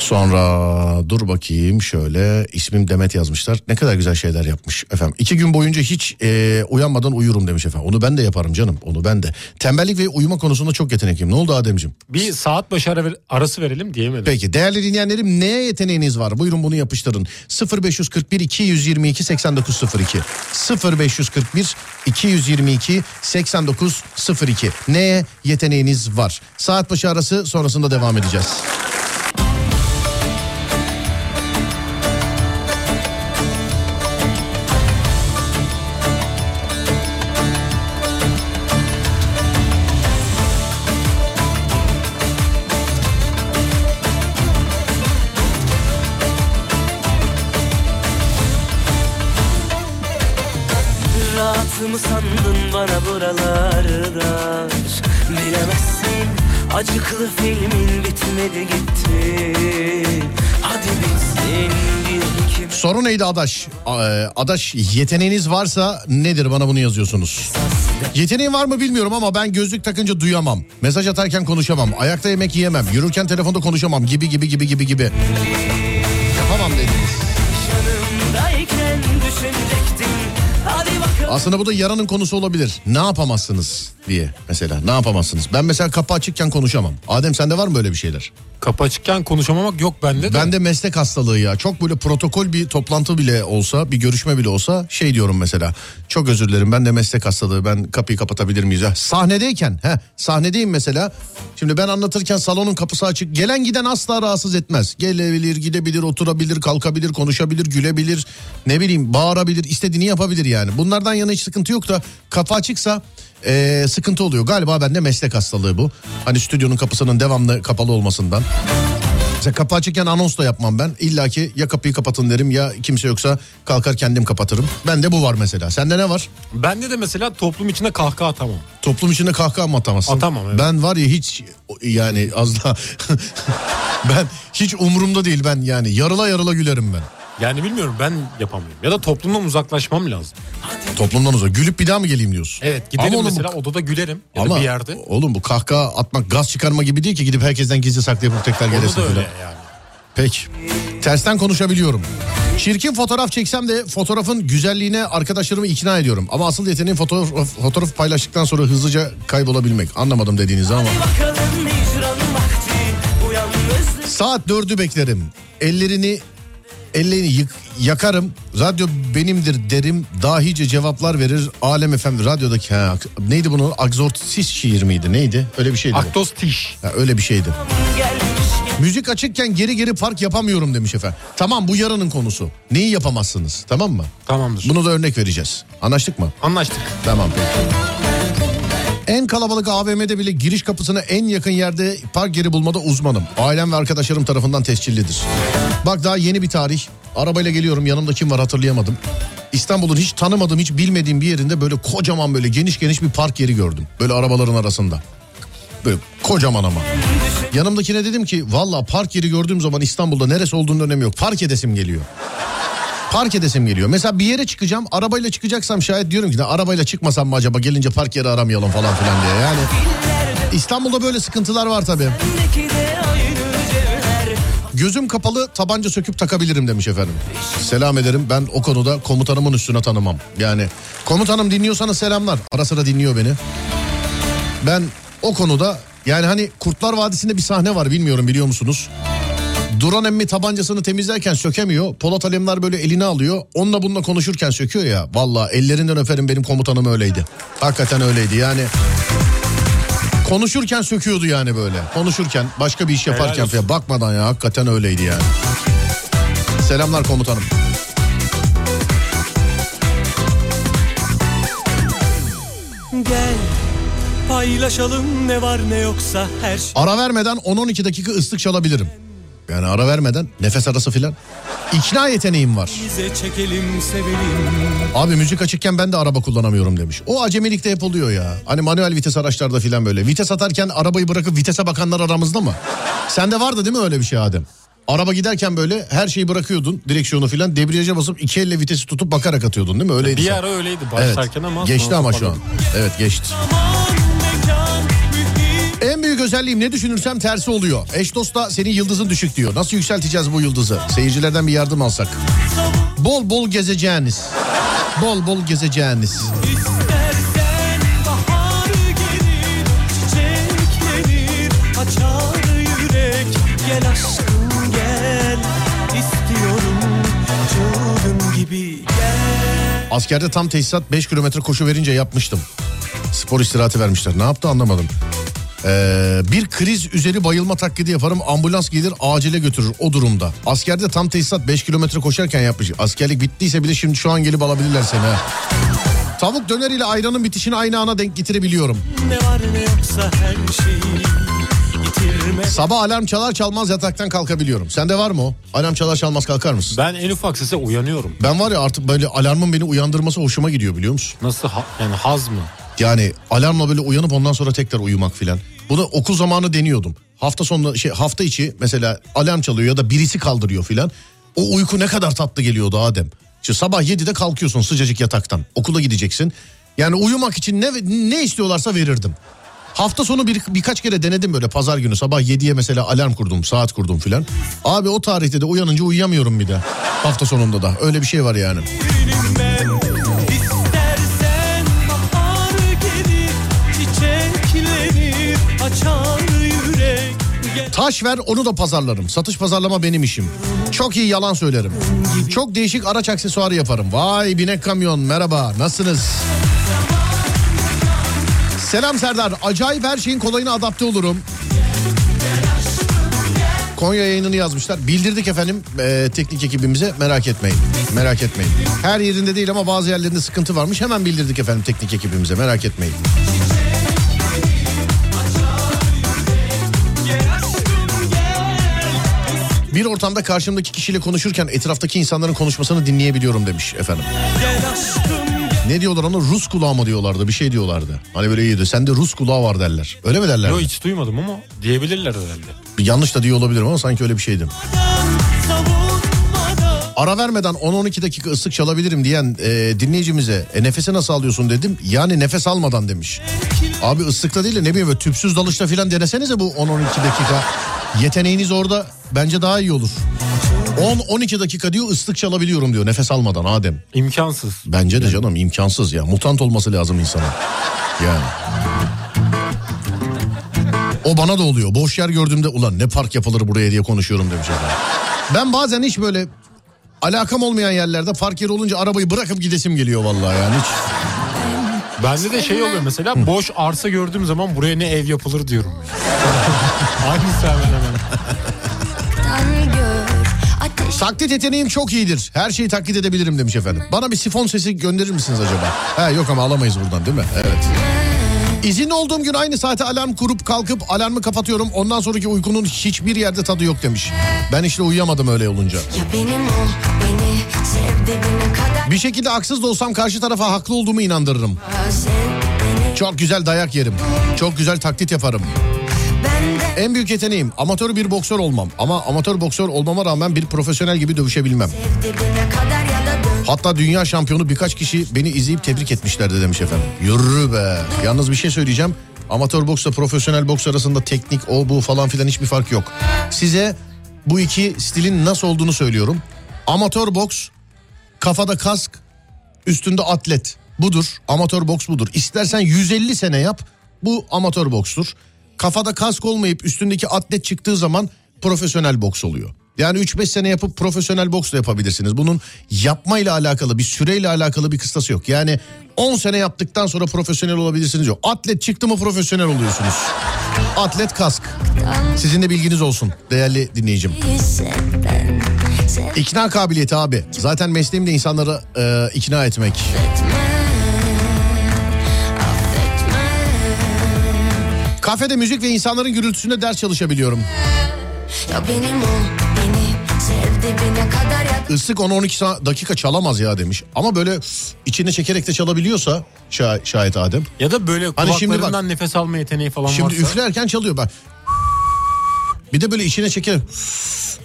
Sonra dur bakayım şöyle ismim Demet yazmışlar. Ne kadar güzel şeyler yapmış efendim. İki gün boyunca hiç e, uyanmadan uyurum demiş efendim. Onu ben de yaparım canım onu ben de. Tembellik ve uyuma konusunda çok yetenekliyim. Ne oldu Ademciğim? Bir saat başı ara arası verelim diyemedim. Peki değerli dinleyenlerim neye yeteneğiniz var? Buyurun bunu yapıştırın. 0541 222 8902 0541 222 8902 Neye yeteneğiniz var? Saat başı arası sonrasında devam edeceğiz. Bana buralarda Bilemezsin acıklı filmin bitmedi gitti Hadi bitsin Soru neydi Adaş? Ee, Adaş yeteneğiniz varsa nedir bana bunu yazıyorsunuz. Yeteneğim var mı bilmiyorum ama ben gözlük takınca duyamam. Mesaj atarken konuşamam. Ayakta yemek yiyemem. Yürürken telefonda konuşamam gibi gibi gibi gibi gibi. Aslında bu da yaranın konusu olabilir. Ne yapamazsınız diye mesela. Ne yapamazsınız? Ben mesela kapı açıkken konuşamam. Adem sende var mı böyle bir şeyler? Kapı açıkken konuşamamak yok bende de. Ben de meslek hastalığı ya. Çok böyle protokol bir toplantı bile olsa, bir görüşme bile olsa şey diyorum mesela. Çok özür dilerim ben de meslek hastalığı. Ben kapıyı kapatabilir miyiz? Ha, sahnedeyken, he, sahnedeyim mesela. Şimdi ben anlatırken salonun kapısı açık. Gelen giden asla rahatsız etmez. Gelebilir, gidebilir, oturabilir, kalkabilir, konuşabilir, gülebilir. Ne bileyim bağırabilir, istediğini yapabilir yani. Bunlardan yana hiç sıkıntı yok da kapı açıksa ee, sıkıntı oluyor. Galiba bende meslek hastalığı bu. Hani stüdyonun kapısının devamlı kapalı olmasından. Mesela kapı açıkken anons da yapmam ben. İlla ki ya kapıyı kapatın derim ya kimse yoksa kalkar kendim kapatırım. Bende bu var mesela. Sende ne var? Bende de mesela toplum içinde kahkaha atamam. Toplum içinde kahkaha mı atamazsın? Atamam, evet. Ben var ya hiç yani az daha ben hiç umurumda değil ben yani yarıla yarıla gülerim ben. Yani bilmiyorum ben yapamıyorum. Ya da toplumdan uzaklaşmam lazım. Toplumdan uzak. Gülüp bir daha mı geleyim diyorsun? Evet giderim Ama oğlum bu- mesela odada gülerim ya Ama da bir yerde. oğlum bu kahkaha atmak gaz çıkarma gibi değil ki gidip herkesten gizli saklı yapıp tekrar Onu gelesin da öyle yani. Peki. Tersten konuşabiliyorum. Çirkin fotoğraf çeksem de fotoğrafın güzelliğine arkadaşlarımı ikna ediyorum. Ama asıl yeteneğim fotoğraf, fotoğrafı paylaştıktan sonra hızlıca kaybolabilmek. Anlamadım dediğinizi ama. bakalım vakti Saat dördü beklerim. Ellerini ellerini yık, yakarım. Radyo benimdir derim. Dahice cevaplar verir. Alem efendim radyodaki ha, neydi bunu? Agzortsis şiir miydi? Neydi? Öyle bir şeydi. bu. Aktos tiş. Ha, öyle bir şeydi. Müzik açıkken geri geri park yapamıyorum demiş efendim. Tamam bu yarının konusu. Neyi yapamazsınız tamam mı? Tamamdır. Bunu da örnek vereceğiz. Anlaştık mı? Anlaştık. Tamam peki. En kalabalık AVM'de bile giriş kapısına en yakın yerde park yeri bulmada uzmanım. Ailem ve arkadaşlarım tarafından tescillidir. Bak daha yeni bir tarih. Arabayla geliyorum yanımda kim var hatırlayamadım. İstanbul'un hiç tanımadığım hiç bilmediğim bir yerinde böyle kocaman böyle geniş geniş bir park yeri gördüm. Böyle arabaların arasında. Böyle kocaman ama. Yanımdakine dedim ki valla park yeri gördüğüm zaman İstanbul'da neresi olduğunun önemi yok. Park edesim geliyor. Park edesim geliyor. Mesela bir yere çıkacağım arabayla çıkacaksam şayet diyorum ki "Ne, arabayla çıkmasam mı acaba gelince park yeri aramayalım falan filan diye. Yani İstanbul'da böyle sıkıntılar var tabii. Gözüm kapalı tabanca söküp takabilirim demiş efendim. Selam ederim ben o konuda komutanımın üstüne tanımam. Yani komutanım dinliyorsanız selamlar. Ara sıra dinliyor beni. Ben o konuda yani hani Kurtlar Vadisi'nde bir sahne var bilmiyorum biliyor musunuz? Duran emmi tabancasını temizlerken sökemiyor. Polat Alemdar böyle eline alıyor. Onunla bununla konuşurken söküyor ya. Valla ellerinden öperim benim komutanım öyleydi. Hakikaten öyleydi yani. Konuşurken söküyordu yani böyle. Konuşurken başka bir iş yaparken falan bakmadan ya hakikaten öyleydi yani. Selamlar komutanım. Gel paylaşalım ne var ne yoksa her şey Ara vermeden 10-12 dakika ıslık çalabilirim. Yani ara vermeden nefes arası filan. İkna yeteneğim var. çekelim sevelim Abi müzik açıkken ben de araba kullanamıyorum demiş. O acemilikte hep oluyor ya. Hani manuel vites araçlarda filan böyle. Vites atarken arabayı bırakıp vitese bakanlar aramızda mı? Sende vardı değil mi öyle bir şey Adem? Araba giderken böyle her şeyi bırakıyordun direksiyonu filan debriyaja basıp iki elle vitesi tutup bakarak atıyordun değil mi? Öyleydi. Bir sen. ara öyleydi Evet. başlarken ama. Geçti ama şu an. Evet geçti. Büyük özelliğim ne düşünürsem tersi oluyor. Eş dost da senin yıldızın düşük diyor. Nasıl yükselteceğiz bu yıldızı? Seyircilerden bir yardım alsak. Bol bol gezeceğiniz. Bol bol gezeceğiniz. Askerde tam tesisat 5 kilometre koşu verince yapmıştım. Spor istirahati vermişler. Ne yaptı anlamadım. Ee, bir kriz üzeri bayılma taklidi yaparım ambulans gelir acile götürür o durumda. Askerde tam tesisat 5 kilometre koşarken yapmış. Askerlik bittiyse bile şimdi şu an gelip alabilirler seni ha. Tavuk döner ile ayranın bitişini aynı ana denk getirebiliyorum. ne var ne yoksa her şeyi yitirme Sabah alarm çalar çalmaz yataktan kalkabiliyorum. Sende var mı o? Alarm çalar çalmaz kalkar mısın? Ben en ufak sese uyanıyorum. Ben var ya artık böyle alarmın beni uyandırması hoşuma gidiyor biliyor musun? Nasıl ha- yani haz mı? Yani alarmla böyle uyanıp ondan sonra tekrar uyumak filan. Bunu okul zamanı deniyordum. Hafta sonu şey hafta içi mesela alarm çalıyor ya da birisi kaldırıyor filan. O uyku ne kadar tatlı geliyordu Adem. İşte sabah 7'de kalkıyorsun sıcacık yataktan. Okula gideceksin. Yani uyumak için ne ne istiyorlarsa verirdim. Hafta sonu bir, birkaç kere denedim böyle pazar günü sabah 7'ye mesela alarm kurdum saat kurdum filan. Abi o tarihte de uyanınca uyuyamıyorum bir de. Hafta sonunda da öyle bir şey var yani. Taş ver onu da pazarlarım. Satış pazarlama benim işim. Çok iyi yalan söylerim. Çok değişik araç aksesuarı yaparım. Vay binek kamyon merhaba nasılsınız? Selam Serdar. Acayip her şeyin kolayına adapte olurum. Konya yayınını yazmışlar. Bildirdik efendim e, teknik ekibimize merak etmeyin. Merak etmeyin. Her yerinde değil ama bazı yerlerinde sıkıntı varmış. Hemen bildirdik efendim teknik ekibimize merak etmeyin. Bir ortamda karşımdaki kişiyle konuşurken etraftaki insanların konuşmasını dinleyebiliyorum demiş efendim. Ne diyorlar ona Rus kulağı mı diyorlardı bir şey diyorlardı. Hani böyle iyiydi sende Rus kulağı var derler. Öyle mi derler? Yok hiç duymadım ama diyebilirler herhalde. Yanlış da diyor olabilirim ama sanki öyle bir şeydi. savunmadan Ara vermeden 10-12 dakika ıslık çalabilirim diyen e, dinleyicimize e, nefesi nasıl alıyorsun dedim. Yani nefes almadan demiş. Abi ıslıkla değil de ne bileyim tüpsüz dalışta falan denesenize bu 10-12 dakika. Yeteneğiniz orada bence daha iyi olur. 10-12 dakika diyor ıslık çalabiliyorum diyor nefes almadan Adem. İmkansız. Bence de canım imkansız ya. Mutant olması lazım insana. Yani. O bana da oluyor. Boş yer gördüğümde ulan ne park yapılır buraya diye konuşuyorum demiş efendim. Ben bazen hiç böyle alakam olmayan yerlerde park yeri olunca arabayı bırakıp gidesim geliyor vallahi yani hiç. Bende de şey oluyor mesela boş arsa gördüğüm zaman buraya ne ev yapılır diyorum. Aynısı hemen hemen. Taklit yeteneğim çok iyidir. Her şeyi taklit edebilirim demiş efendim. Bana bir sifon sesi gönderir misiniz acaba? Ha yok ama alamayız buradan değil mi? Evet. İzinli olduğum gün aynı saate alarm kurup kalkıp alarmı kapatıyorum. Ondan sonraki uykunun hiçbir yerde tadı yok demiş. Ben işte uyuyamadım öyle olunca. Ya benim ol beni kadar Bir şekilde haksız da olsam karşı tarafa haklı olduğumu inandırırım. Çok güzel dayak yerim. Çok güzel taklit yaparım. En büyük yeteneğim amatör bir boksör olmam. Ama amatör boksör olmama rağmen bir profesyonel gibi dövüşebilmem. Hatta dünya şampiyonu birkaç kişi beni izleyip tebrik etmişlerdi demiş efendim. Yürü be. Yalnız bir şey söyleyeceğim. Amatör boksla profesyonel boks arasında teknik o bu falan filan hiçbir fark yok. Size bu iki stilin nasıl olduğunu söylüyorum. Amatör boks kafada kask üstünde atlet. Budur amatör boks budur. İstersen 150 sene yap bu amatör bokstur. Kafada kask olmayıp üstündeki atlet çıktığı zaman profesyonel boks oluyor. Yani 3-5 sene yapıp profesyonel boks da yapabilirsiniz. Bunun yapmayla alakalı bir süreyle alakalı bir kıstası yok. Yani 10 sene yaptıktan sonra profesyonel olabilirsiniz yok. Atlet çıktı mı profesyonel oluyorsunuz. Atlet kask. Sizin de bilginiz olsun değerli dinleyicim. İkna kabiliyeti abi. Zaten mesleğim de insanları e, ikna etmek. Kafede müzik ve insanların gürültüsünde ders çalışabiliyorum. Ya benim ol beni sev dibine kadar ya Islık 10-12 sa- dakika çalamaz ya demiş. Ama böyle içine çekerek de çalabiliyorsa şa- şayet Adem. Ya da böyle Hani şimdi kulaklarından nefes alma yeteneği falan Şimdi varsa. üflerken çalıyor bak. Bir de böyle içine çekerek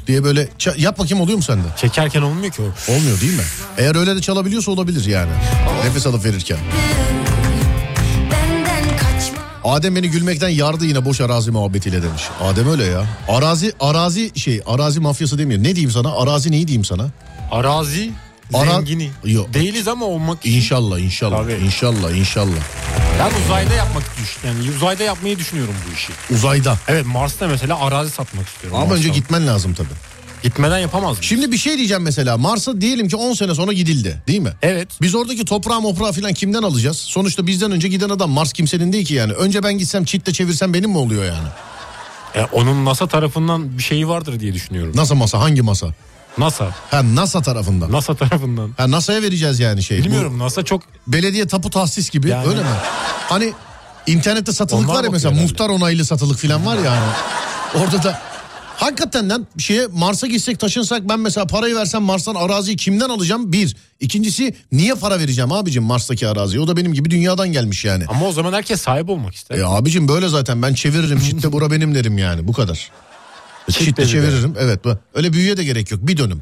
diye böyle yap bakayım oluyor mu sende? Çekerken olmuyor ki o. Olmuyor değil mi? Eğer öyle de çalabiliyorsa olabilir yani. Nefes alıp verirken. Adem beni gülmekten yardı yine boş arazi muhabbetiyle demiş. Adem öyle ya. Arazi arazi şey arazi mafyası demiyor. Ne diyeyim sana? Arazi neyi diyeyim sana? Arazi Ara- zengini. Yok. Değiliz ama olmak için. İnşallah inşallah Tabii. inşallah inşallah. Ben uzayda yapmak düş yani uzayda yapmayı düşünüyorum bu işi. Uzayda. Evet Mars'ta mesela arazi satmak istiyorum. Ama Mars'ta. önce gitmen lazım tabii. Gitmeden yapamaz? Şimdi bir şey diyeceğim mesela. Mars'a diyelim ki 10 sene sonra gidildi değil mi? Evet. Biz oradaki toprağı moprağı falan kimden alacağız? Sonuçta bizden önce giden adam Mars kimsenin değil ki yani. Önce ben gitsem çitle çevirsem benim mi oluyor yani? E, onun NASA tarafından bir şeyi vardır diye düşünüyorum. Nasıl masa? Hangi masa? NASA. Ha NASA tarafından. NASA tarafından. Ha NASA'ya vereceğiz yani şey. Bilmiyorum NASA çok Bu belediye tapu tahsis gibi Yani- öyle mi? Hani internette satılık Onlar var ya mesela herhalde. muhtar onaylı satılık falan var ya hani. Orada da hakikaten lan bir şeye Mars'a gitsek taşınsak ben mesela parayı versem Mars'tan araziyi kimden alacağım? Bir. İkincisi niye para vereceğim abicim Mars'taki araziye? O da benim gibi dünyadan gelmiş yani. ama o zaman herkes sahip olmak ister. E abicim böyle zaten ben çeviririm çitte bura benim derim yani bu kadar. Çitte Çitte çeviririm evet bu- öyle büyüye de gerek yok bir dönüm.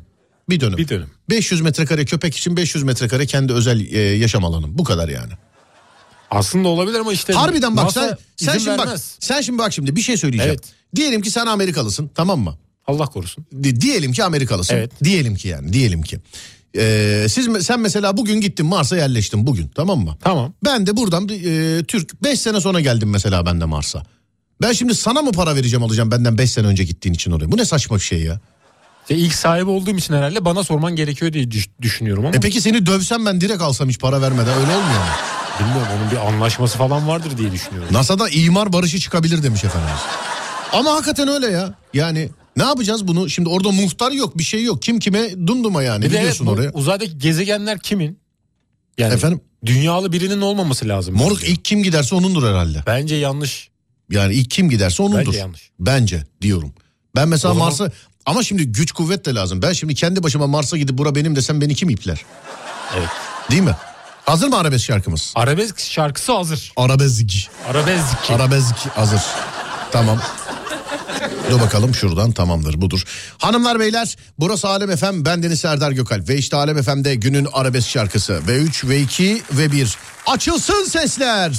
Bir dönüm. Bir dönüm. 500 metrekare köpek için 500 metrekare kendi özel e, yaşam alanım bu kadar yani. Aslında olabilir ama işte Harbiden bak NASA sen sen şimdi bak vermez. sen şimdi bak şimdi bir şey söyleyeceğim. Evet. Diyelim ki sen Amerikalısın tamam mı? Allah korusun. Di- diyelim ki Amerikalısın. Evet. Diyelim ki yani diyelim ki. Ee, siz sen mesela bugün gittin Mars'a yerleştin bugün tamam mı? Tamam. Ben de buradan e, Türk 5 sene sonra geldim mesela ben de Mars'a. Ben şimdi sana mı para vereceğim alacağım benden 5 sene önce gittiğin için oraya? Bu ne saçma bir şey ya. İşte ilk sahibi olduğum için herhalde bana sorman gerekiyor diye düş- düşünüyorum ama E peki seni dövsem ben direkt alsam hiç para vermeden öyle olmuyor mu? Bilmiyorum onun bir anlaşması falan vardır diye düşünüyorum. NASA'da imar barışı çıkabilir demiş Efendimiz. Ama hakikaten öyle ya. Yani ne yapacağız bunu? Şimdi orada muhtar yok bir şey yok. Kim kime dumduma yani Bir de evet, biliyorsun bu oraya. uzaydaki gezegenler kimin? Yani Efendim dünyalı birinin olmaması lazım. moruk bence. ilk kim giderse onundur herhalde. Bence yanlış. Yani ilk kim giderse onundur. Bence yanlış. Bence diyorum. Ben mesela zaman- Mars'a ama şimdi güç kuvvet de lazım. Ben şimdi kendi başıma Mars'a gidip bura benim desem beni kim ipler? Evet. Değil mi? Hazır mı arabesk şarkımız? Arabesk şarkısı hazır. Arabezik. Arabesk. Arabezik hazır. Tamam. Dur bakalım şuradan tamamdır budur. Hanımlar beyler burası Alem Efem ben Deniz Serdar Gökalp ve işte Alem Efem'de günün arabesk şarkısı V3 V2 ve 1 açılsın sesler.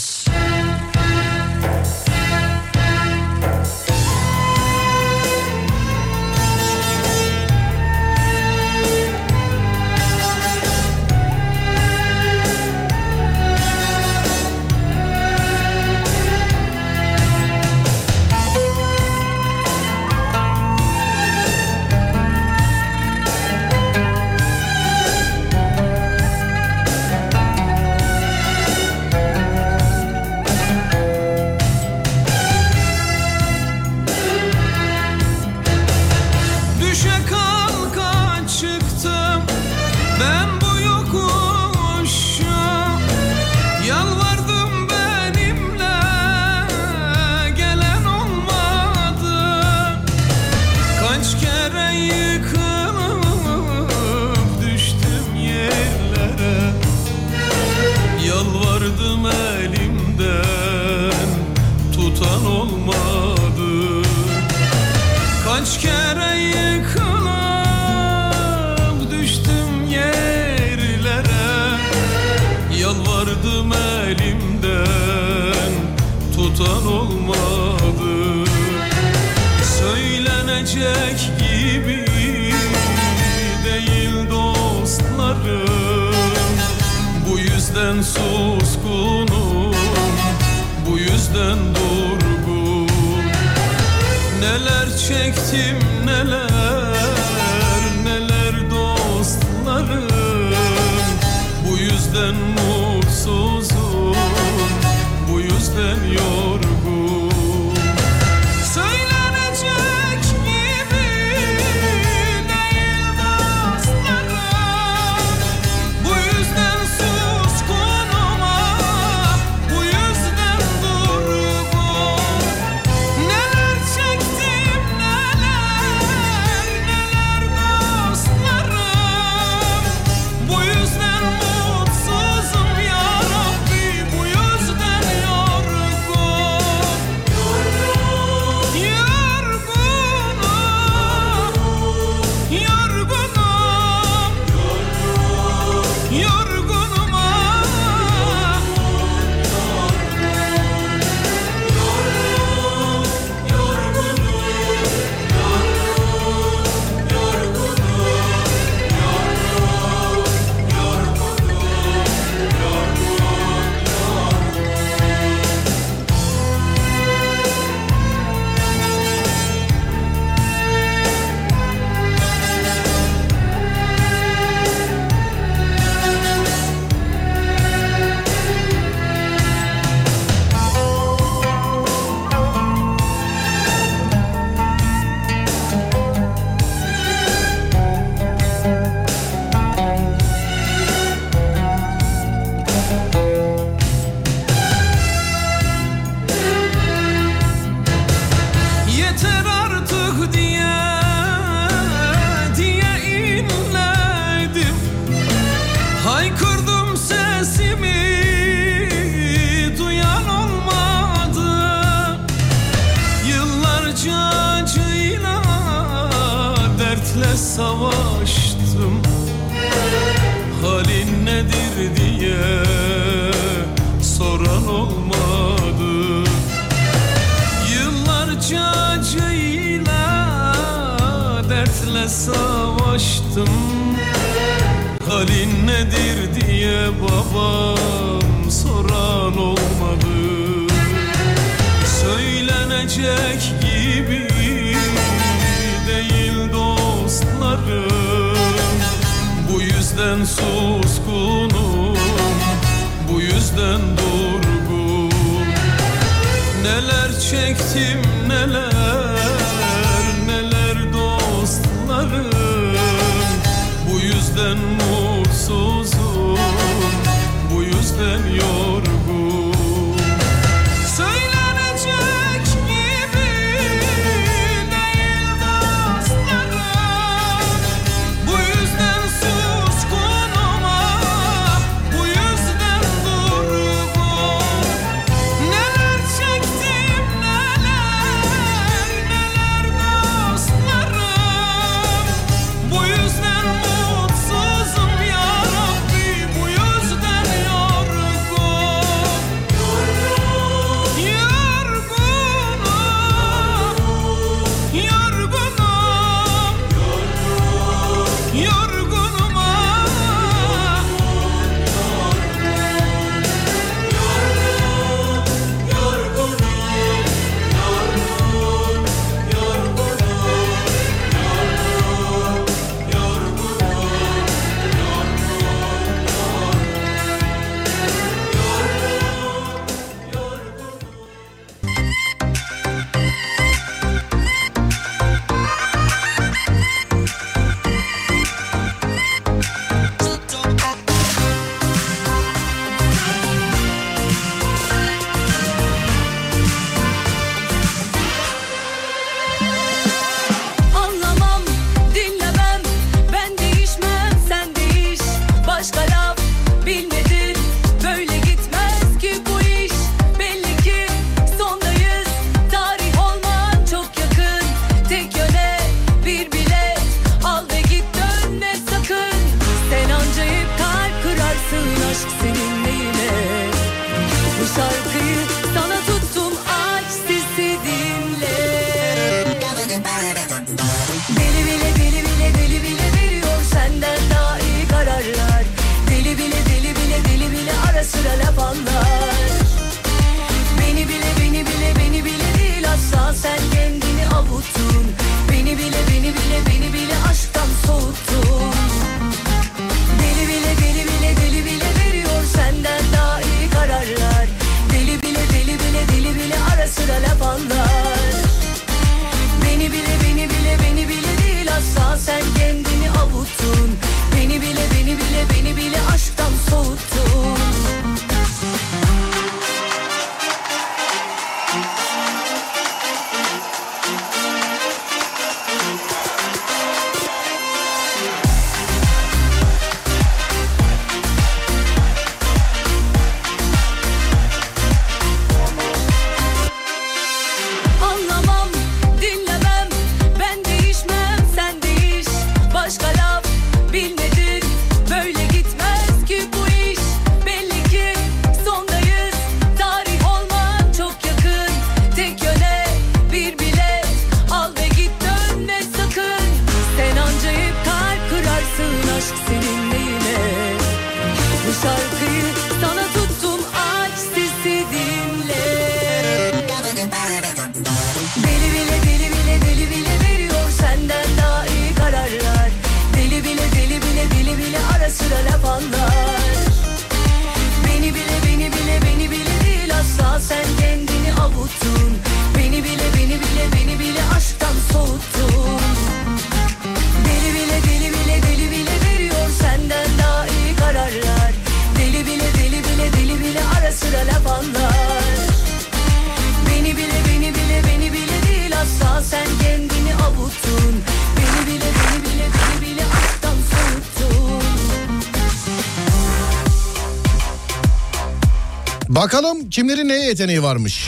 Yeteneği varmış.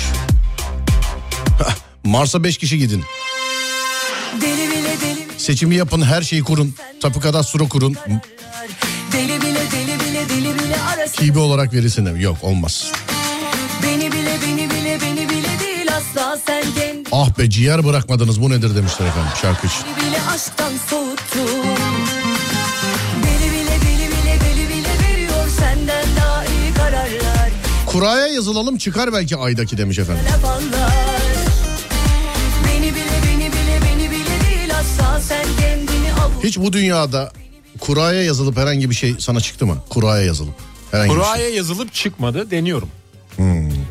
Mars'a 5 kişi gidin. Deli bile deli Seçimi yapın her şeyi kurun. Tapu kadastro kurun. Deli bile deli bile deli bile arası TV olarak verilsin. Yok olmaz. Beni bile beni bile beni bile değil asla sen kendini Ah be ciğer bırakmadınız bu nedir demişler efendim şarkı için. bile aşktan soğuttun Kuraya yazılalım çıkar belki aydaki demiş efendim. Beni beni beni Hiç bu dünyada kuraya yazılıp herhangi bir şey sana çıktı mı? Kuraya yazılıp. Herhangi bir şey. Kuraya yazılıp çıkmadı deniyorum.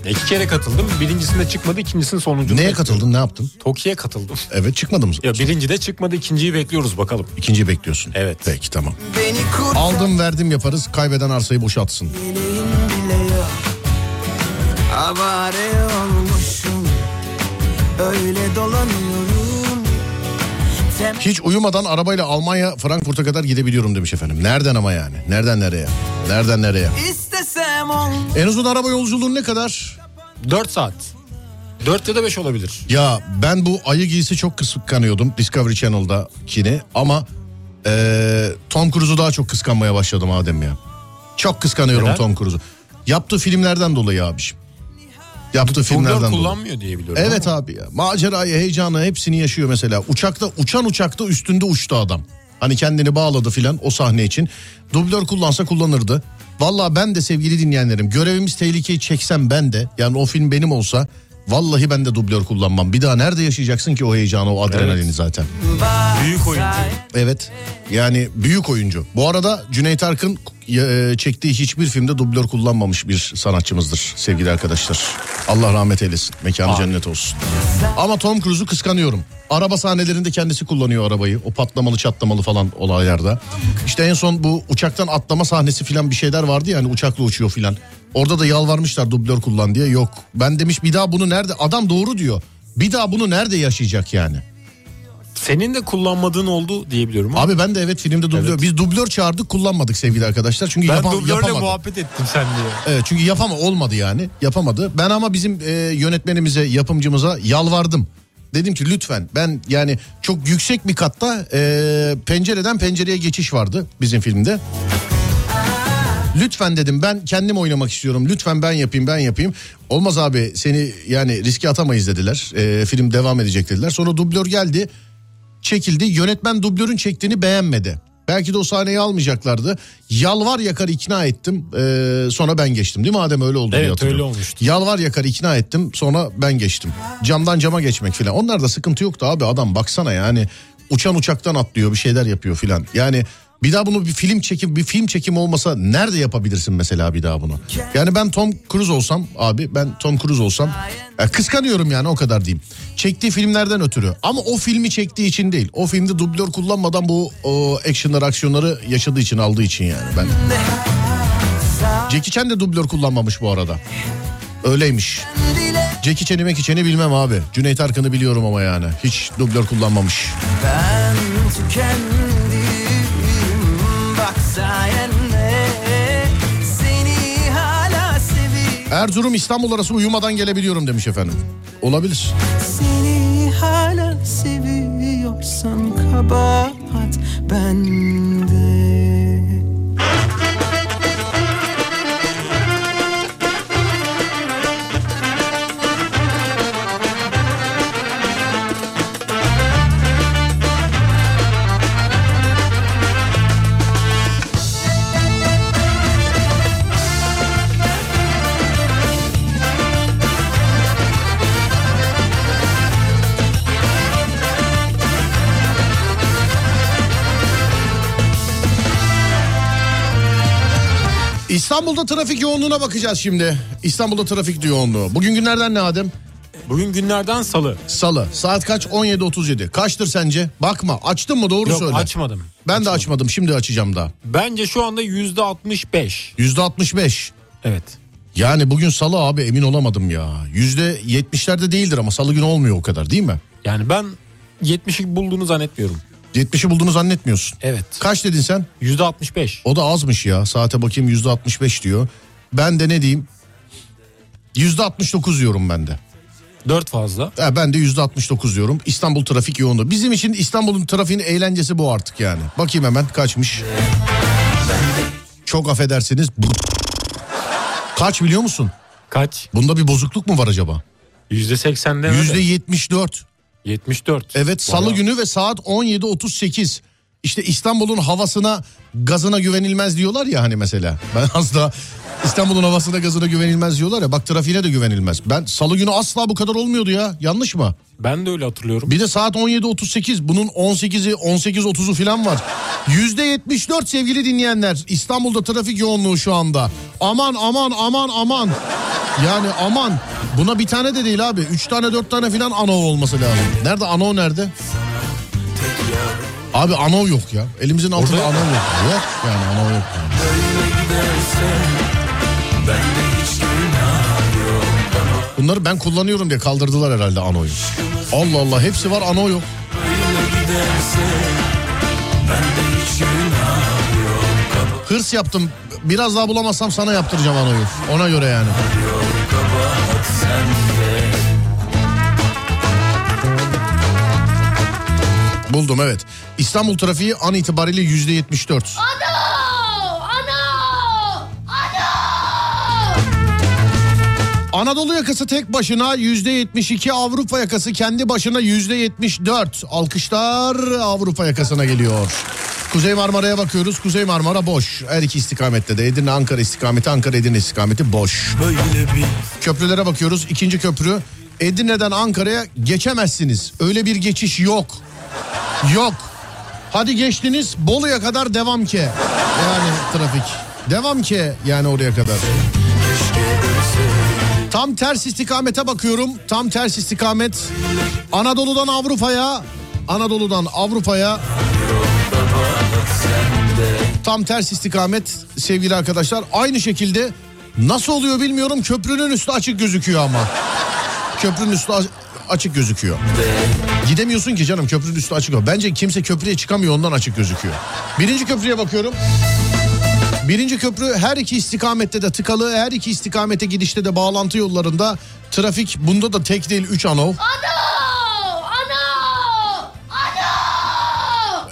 İki kere katıldım. Birincisinde çıkmadı, ikincisinin sonuncunda. Neye katıldın ne yaptın? Toki'ye katıldım. Evet çıkmadı mı? Ya birinci de çıkmadı, ikinciyi bekliyoruz bakalım. İkinciyi bekliyorsun. Evet. Peki tamam. Beni Aldım verdim yaparız kaybeden arsayı boşaltsın. Yok Avare olmuşum Öyle dolanıyorum Tem Hiç uyumadan arabayla Almanya Frankfurt'a kadar gidebiliyorum demiş efendim. Nereden ama yani? Nereden nereye? Nereden nereye? istesem ol En uzun araba yolculuğun ne kadar? 4 saat. 4 ya da 5 olabilir. Ya ben bu ayı giysi çok kıskanıyordum Discovery Channel'dakini ama eee, Tom Cruise'u daha çok kıskanmaya başladım Adem ya. Çok kıskanıyorum Neden? Tom Cruise'u. Yaptığı filmlerden dolayı abiciğim. Yaptığı filmlerden Dublör dolayı. kullanmıyor diye biliyorum. Evet ama. abi ya. Macerayı, heyecanı hepsini yaşıyor mesela. Uçakta uçan uçakta üstünde uçtu adam. Hani kendini bağladı filan o sahne için. Dublör kullansa kullanırdı. Vallahi ben de sevgili dinleyenlerim görevimiz tehlikeyi çeksem ben de yani o film benim olsa vallahi ben de dublör kullanmam. Bir daha nerede yaşayacaksın ki o heyecanı o adrenalini Evet. zaten. Büyük oyuncu. Evet yani büyük oyuncu. Bu arada Cüneyt Arkın çektiği hiçbir filmde dublör kullanmamış bir sanatçımızdır sevgili arkadaşlar. Allah rahmet eylesin. Mekanı Amin. cennet olsun. Ama Tom Cruise'u kıskanıyorum. Araba sahnelerinde kendisi kullanıyor arabayı. O patlamalı çatlamalı falan olaylarda. İşte en son bu uçaktan atlama sahnesi falan bir şeyler vardı ya hani uçakla uçuyor falan. Orada da yalvarmışlar dublör kullan diye. Yok ben demiş bir daha bunu nerede adam doğru diyor. Bir daha bunu nerede yaşayacak yani? Senin de kullanmadığın oldu diyebiliyorum. Abi ben de evet filmde dublör. Evet. Biz dublör çağırdık kullanmadık sevgili arkadaşlar. Çünkü ben yapam- dublörle yapamadı. muhabbet ettim sen diye. Evet çünkü yapama olmadı yani. Yapamadı. Ben ama bizim e, yönetmenimize, yapımcımıza yalvardım. Dedim ki lütfen ben yani çok yüksek bir katta e, pencereden pencereye geçiş vardı bizim filmde. Lütfen dedim ben kendim oynamak istiyorum. Lütfen ben yapayım ben yapayım. Olmaz abi seni yani riske atamayız dediler. E, film devam edecek dediler. Sonra dublör geldi. Çekildi. Yönetmen dublörün çektiğini beğenmedi. Belki de o sahneyi almayacaklardı. Yalvar yakar ikna ettim. Ee, sonra ben geçtim değil mi? Madem öyle oldu Evet, öyle olmuştu. Yalvar yakar ikna ettim. Sonra ben geçtim. Camdan cama geçmek filan. Onlarda sıkıntı yoktu abi. Adam baksana yani uçan uçaktan atlıyor bir şeyler yapıyor filan. Yani bir daha bunu bir film çekim bir film çekimi olmasa nerede yapabilirsin mesela bir daha bunu? Yani ben Tom Cruise olsam abi ben Tom Cruise olsam ya kıskanıyorum yani o kadar diyeyim. Çektiği filmlerden ötürü ama o filmi çektiği için değil. O filmde dublör kullanmadan bu o actionları aksiyonları yaşadığı için aldığı için yani ben. Jackie Chan de dublör kullanmamış bu arada. Öyleymiş. Jackie Chan'i Meki Chan'i bilmem abi. Cüneyt Arkın'ı biliyorum ama yani. Hiç dublör kullanmamış. Ben tükendim sayende Seni hala seviyorum Erzurum İstanbul arası uyumadan gelebiliyorum demiş efendim. Olabilir. Seni hala seviyorsan kabahat bende İstanbul'da trafik yoğunluğuna bakacağız şimdi. İstanbul'da trafik yoğunluğu. Bugün günlerden ne Adem? Bugün günlerden salı. Salı. Saat kaç? 17.37. Kaçtır sence? Bakma. Açtın mı? Doğru Yok söyle. açmadım. Ben de açmadım. Şimdi açacağım daha. Bence şu anda yüzde 65. %65. Evet. Yani bugün salı abi emin olamadım ya. %70'lerde değildir ama salı günü olmuyor o kadar değil mi? Yani ben 70'i bulduğunu zannetmiyorum. 70'i bulduğunu zannetmiyorsun. Evet. Kaç dedin sen? Yüzde 65. O da azmış ya. Saate bakayım yüzde 65 diyor. Ben de ne diyeyim? Yüzde 69 diyorum ben de. 4 fazla. Ha, ben de yüzde 69 diyorum. İstanbul trafik yoğunluğu. Bizim için İstanbul'un trafiğinin eğlencesi bu artık yani. Bakayım hemen kaçmış. Çok affedersiniz. Kaç biliyor musun? Kaç? Bunda bir bozukluk mu var acaba? Yüzde 80'de Yüzde 74. 74. Evet salı Bayağı. günü ve saat 17.38. İşte İstanbul'un havasına gazına güvenilmez diyorlar ya hani mesela. Ben asla İstanbul'un havasına gazına güvenilmez diyorlar ya. Bak trafiğine de güvenilmez. Ben salı günü asla bu kadar olmuyordu ya. Yanlış mı? Ben de öyle hatırlıyorum. Bir de saat 17.38 bunun 18'i 18.30'u falan var. %74 sevgili dinleyenler İstanbul'da trafik yoğunluğu şu anda. Aman aman aman aman. Yani aman buna bir tane de değil abi. Üç tane dört tane falan ano olması lazım. Nerede ano nerede? Abi ano yok ya. Elimizin altında Orada- ano yok. Yok yani ano yok. Yani. Bunları ben kullanıyorum diye kaldırdılar herhalde anoyu. Allah Allah hepsi var ano yok. Hırs yaptım. Biraz daha bulamazsam sana yaptıracağım anoyu. Ona göre yani. Buldum evet. İstanbul trafiği an itibariyle yüzde yetmiş dört. Anadolu yakası tek başına yüzde yetmiş iki, Avrupa yakası kendi başına yüzde yetmiş dört. Alkışlar Avrupa yakasına geliyor. Kuzey Marmara'ya bakıyoruz. Kuzey Marmara boş. Her iki istikamette de Edirne Ankara istikameti, Ankara Edirne istikameti boş. Köprülere bakıyoruz. İkinci köprü Edirne'den Ankara'ya geçemezsiniz. Öyle bir geçiş yok. Yok. Hadi geçtiniz Bolu'ya kadar devam ki. Yani trafik. Devam ki yani oraya kadar. Tam ters istikamete bakıyorum. Tam ters istikamet. Anadolu'dan Avrupa'ya. Anadolu'dan Avrupa'ya. Tam ters istikamet sevgili arkadaşlar. Aynı şekilde nasıl oluyor bilmiyorum. Köprünün üstü açık gözüküyor ama. Köprünün üstü a- açık gözüküyor. Gidemiyorsun ki canım köprünün üstü açık. Bence kimse köprüye çıkamıyor ondan açık gözüküyor. Birinci köprüye bakıyorum. Birinci köprü her iki istikamette de tıkalı. Her iki istikamete gidişte de bağlantı yollarında trafik. Bunda da tek değil 3 anov.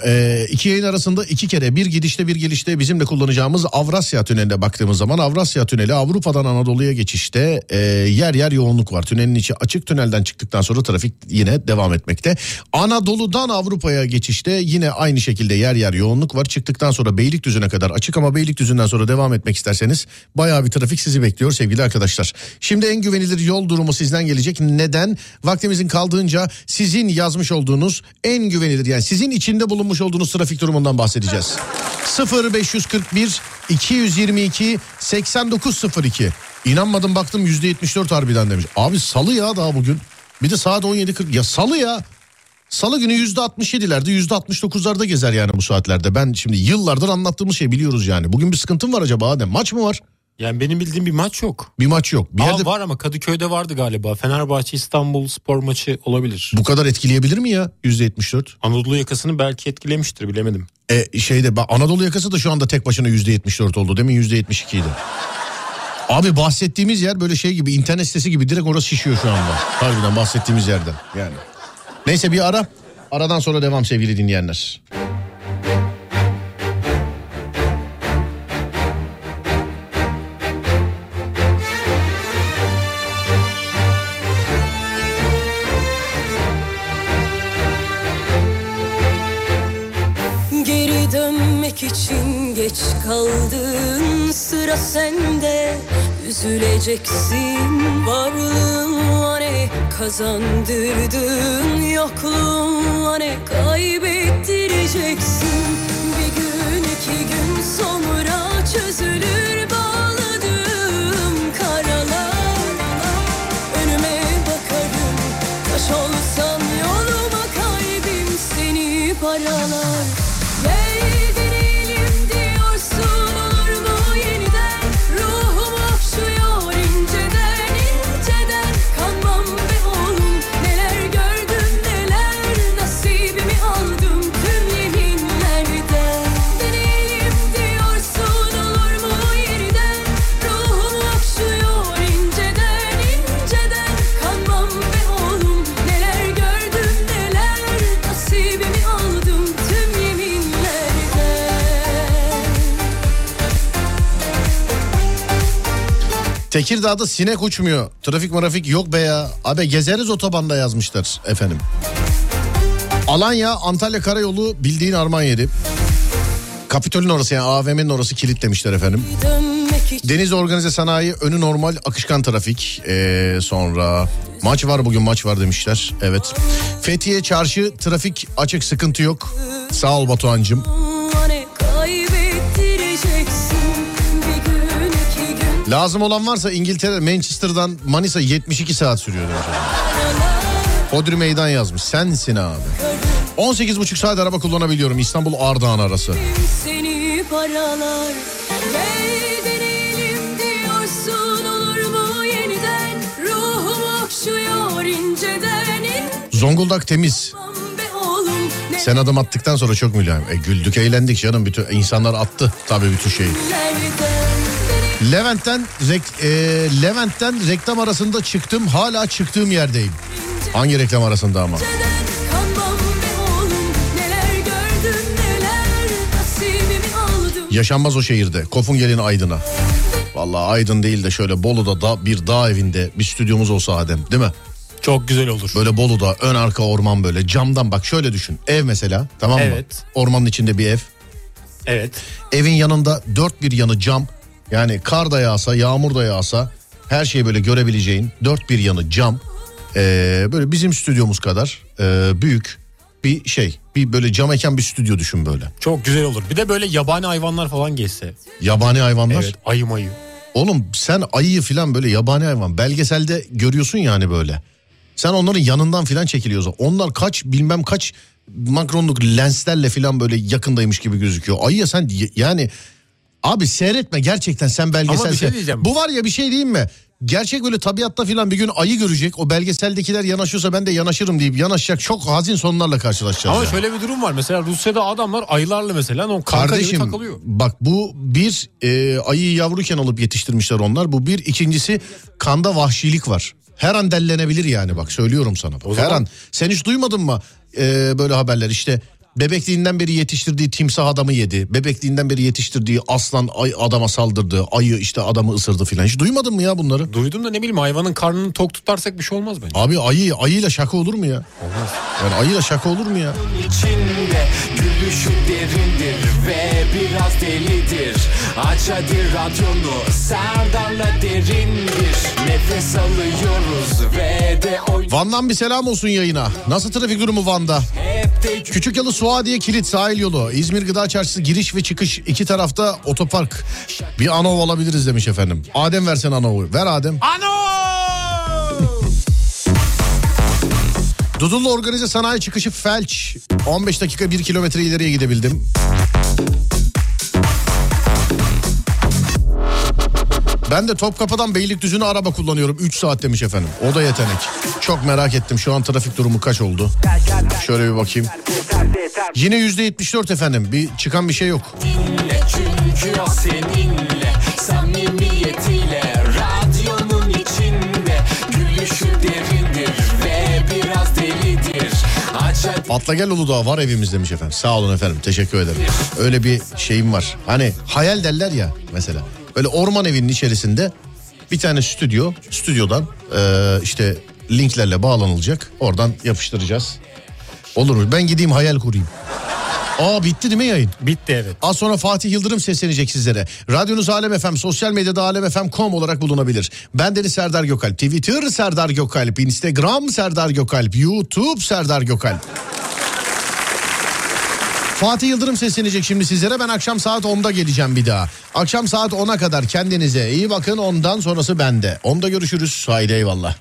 Ee, iki yayın arasında iki kere bir gidişte bir gelişte bizimle kullanacağımız Avrasya Tüneli'ne baktığımız zaman Avrasya Tüneli Avrupa'dan Anadolu'ya geçişte e, yer yer yoğunluk var. Tünelin içi açık tünelden çıktıktan sonra trafik yine devam etmekte. Anadolu'dan Avrupa'ya geçişte yine aynı şekilde yer yer yoğunluk var. Çıktıktan sonra Beylikdüzü'ne kadar açık ama Beylikdüzü'nden sonra devam etmek isterseniz bayağı bir trafik sizi bekliyor sevgili arkadaşlar. Şimdi en güvenilir yol durumu sizden gelecek. Neden? Vaktimizin kaldığınca sizin yazmış olduğunuz en güvenilir yani sizin içinde bulunmuş olduğunuz trafik durumundan bahsedeceğiz. 0541 222 8902 İnanmadım baktım %74 harbiden demiş. Abi salı ya daha bugün. Bir de saat 17.40 ya salı ya. Salı günü %67'lerde %69'larda gezer yani bu saatlerde. Ben şimdi yıllardır anlattığımız şey biliyoruz yani. Bugün bir sıkıntım var acaba Adem? Maç mı var? Yani benim bildiğim bir maç yok. Bir maç yok. Bir Aa, yerde var ama Kadıköy'de vardı galiba. Fenerbahçe İstanbul spor maçı olabilir. bu kadar etkileyebilir mi ya %74? Anadolu yakasını belki etkilemiştir bilemedim. E şeyde Anadolu yakası da şu anda tek başına %74 oldu. Demin %72 idi. Abi bahsettiğimiz yer böyle şey gibi internet sitesi gibi direkt orası şişiyor şu anda. Harbiden bahsettiğimiz yerden yani. Neyse bir ara. Aradan sonra devam sevgili dinleyenler. Kaldın sıra sende. Üzüleceksin varlığın ne kazandırdın. Yokluğun ne kaybettireceksin. Bir gün iki gün sonra çözülür bağladığım karalar. Önüme bakarım taş olsam yoluma kalbim seni paralar Tekirdağ'da sinek uçmuyor. Trafik marafik yok be ya. Abi gezeriz otobanda yazmışlar efendim. Alanya Antalya Karayolu bildiğin arman yeri. Kapitol'ün orası yani AVM'nin orası kilit demişler efendim. Deniz Organize Sanayi önü normal akışkan trafik. Ee, sonra maç var bugün maç var demişler. Evet. Fethiye Çarşı trafik açık sıkıntı yok. Sağ ol Batuhan'cığım. Lazım olan varsa İngiltere Manchester'dan Manisa 72 saat sürüyor. Hodri Meydan yazmış. Sensin abi. 18,5 saat araba kullanabiliyorum İstanbul Ardahan arası. seni paralar Gel deneyelim diyorsun olur mu yeniden Ruhum okşuyor inceden inceden Zonguldak temiz. Sen adım attıktan sonra çok mülayim. E, güldük eğlendik canım. Bütün insanlar attı tabii bütün şeyi. nereden Levent'ten rek- e, Levent'ten reklam arasında çıktım. Hala çıktığım yerdeyim. Hangi reklam arasında ama? Yaşanmaz o şehirde. Kofun gelin Aydın'a. Vallahi Aydın değil de şöyle Bolu'da da bir dağ evinde bir stüdyomuz olsa Adem değil mi? Çok güzel olur. Böyle Bolu'da ön arka orman böyle camdan bak şöyle düşün. Ev mesela tamam mı? Evet. Ormanın içinde bir ev. Evet. Evin yanında dört bir yanı cam. Yani kar da yağsa yağmur da yağsa her şeyi böyle görebileceğin dört bir yanı cam. Ee, böyle bizim stüdyomuz kadar e, büyük bir şey. Bir böyle cam eken bir stüdyo düşün böyle. Çok güzel olur. Bir de böyle yabani hayvanlar falan geçse. Yabani hayvanlar. Evet ayı mayı. Oğlum sen ayıyı falan böyle yabani hayvan belgeselde görüyorsun yani böyle. Sen onların yanından falan çekiliyorsun. Onlar kaç bilmem kaç makronluk lenslerle falan böyle yakındaymış gibi gözüküyor. Ayıya sen yani abi seyretme gerçekten sen belgesel. Ama bir şey diyeceğim. Bu var ya bir şey diyeyim mi? Gerçek böyle tabiatta falan bir gün ayı görecek. O belgeseldekiler yanaşıyorsa ben de yanaşırım deyip yanaşacak çok hazin sonlarla karşılaşacağız. Ama yani. şöyle bir durum var. Mesela Rusya'da adamlar ayılarla mesela o kanka gibi Kardeşim takılıyor. bak bu bir e, ayıyı yavruken alıp yetiştirmişler onlar. Bu bir ikincisi kanda vahşilik var. Her an dellenebilir yani bak söylüyorum sana. Bak. O Her zaman- an sen hiç duymadın mı e, böyle haberler işte Bebekliğinden beri yetiştirdiği timsah adamı yedi. Bebekliğinden beri yetiştirdiği aslan ay adama saldırdı. Ayı işte adamı ısırdı filan. Hiç duymadın mı ya bunları? Duydum da ne bileyim hayvanın karnını tok tutarsak bir şey olmaz bence. Abi ayı ayıyla şaka olur mu ya? Olmaz. Yani ayıyla şaka olur mu ya? içinde Gülüşü derindir ve biraz delidir Aç hadi radyonu Serdar'la derindir Nefes alıyoruz ve de oy Van'dan bir selam olsun yayına. Nasıl trafik durumu Van'da? Küçük yalı Suadiye Kilit sahil yolu. İzmir Gıda Çarşısı giriş ve çıkış iki tarafta otopark. Bir anov alabiliriz demiş efendim. Adem versen anovu. Ver Adem. Ano! Dudullu organize sanayi çıkışı felç. 15 dakika 1 kilometre ileriye gidebildim. Ben de Topkapı'dan Beylikdüzü'ne araba kullanıyorum. 3 saat demiş efendim. O da yetenek. Çok merak ettim. Şu an trafik durumu kaç oldu? Şöyle bir bakayım. Yine %74 efendim. Bir çıkan bir şey yok. dinle Çünkü o seninle Samimiyetiyle Radyonun içinde Gülüşü derindir ve biraz delidir Atla gel Uludağ var evimiz demiş efendim. Sağ olun efendim teşekkür ederim. Öyle bir şeyim var. Hani hayal derler ya mesela. Böyle orman evinin içerisinde bir tane stüdyo. Stüdyodan eee, işte linklerle bağlanılacak. Oradan yapıştıracağız. Olur? Ben gideyim hayal kurayım. Aa bitti değil mi yayın? Bitti evet. Az sonra Fatih Yıldırım seslenecek sizlere. Radyonuz Alem FM, sosyal medyada alemfm.com olarak bulunabilir. Ben Deniz Serdar Gökalp, Twitter Serdar Gökalp, Instagram Serdar Gökalp, YouTube Serdar Gökalp. Fatih Yıldırım seslenecek şimdi sizlere. Ben akşam saat 10'da geleceğim bir daha. Akşam saat 10'a kadar kendinize iyi bakın. Ondan sonrası bende. 10'da görüşürüz. Haydi eyvallah.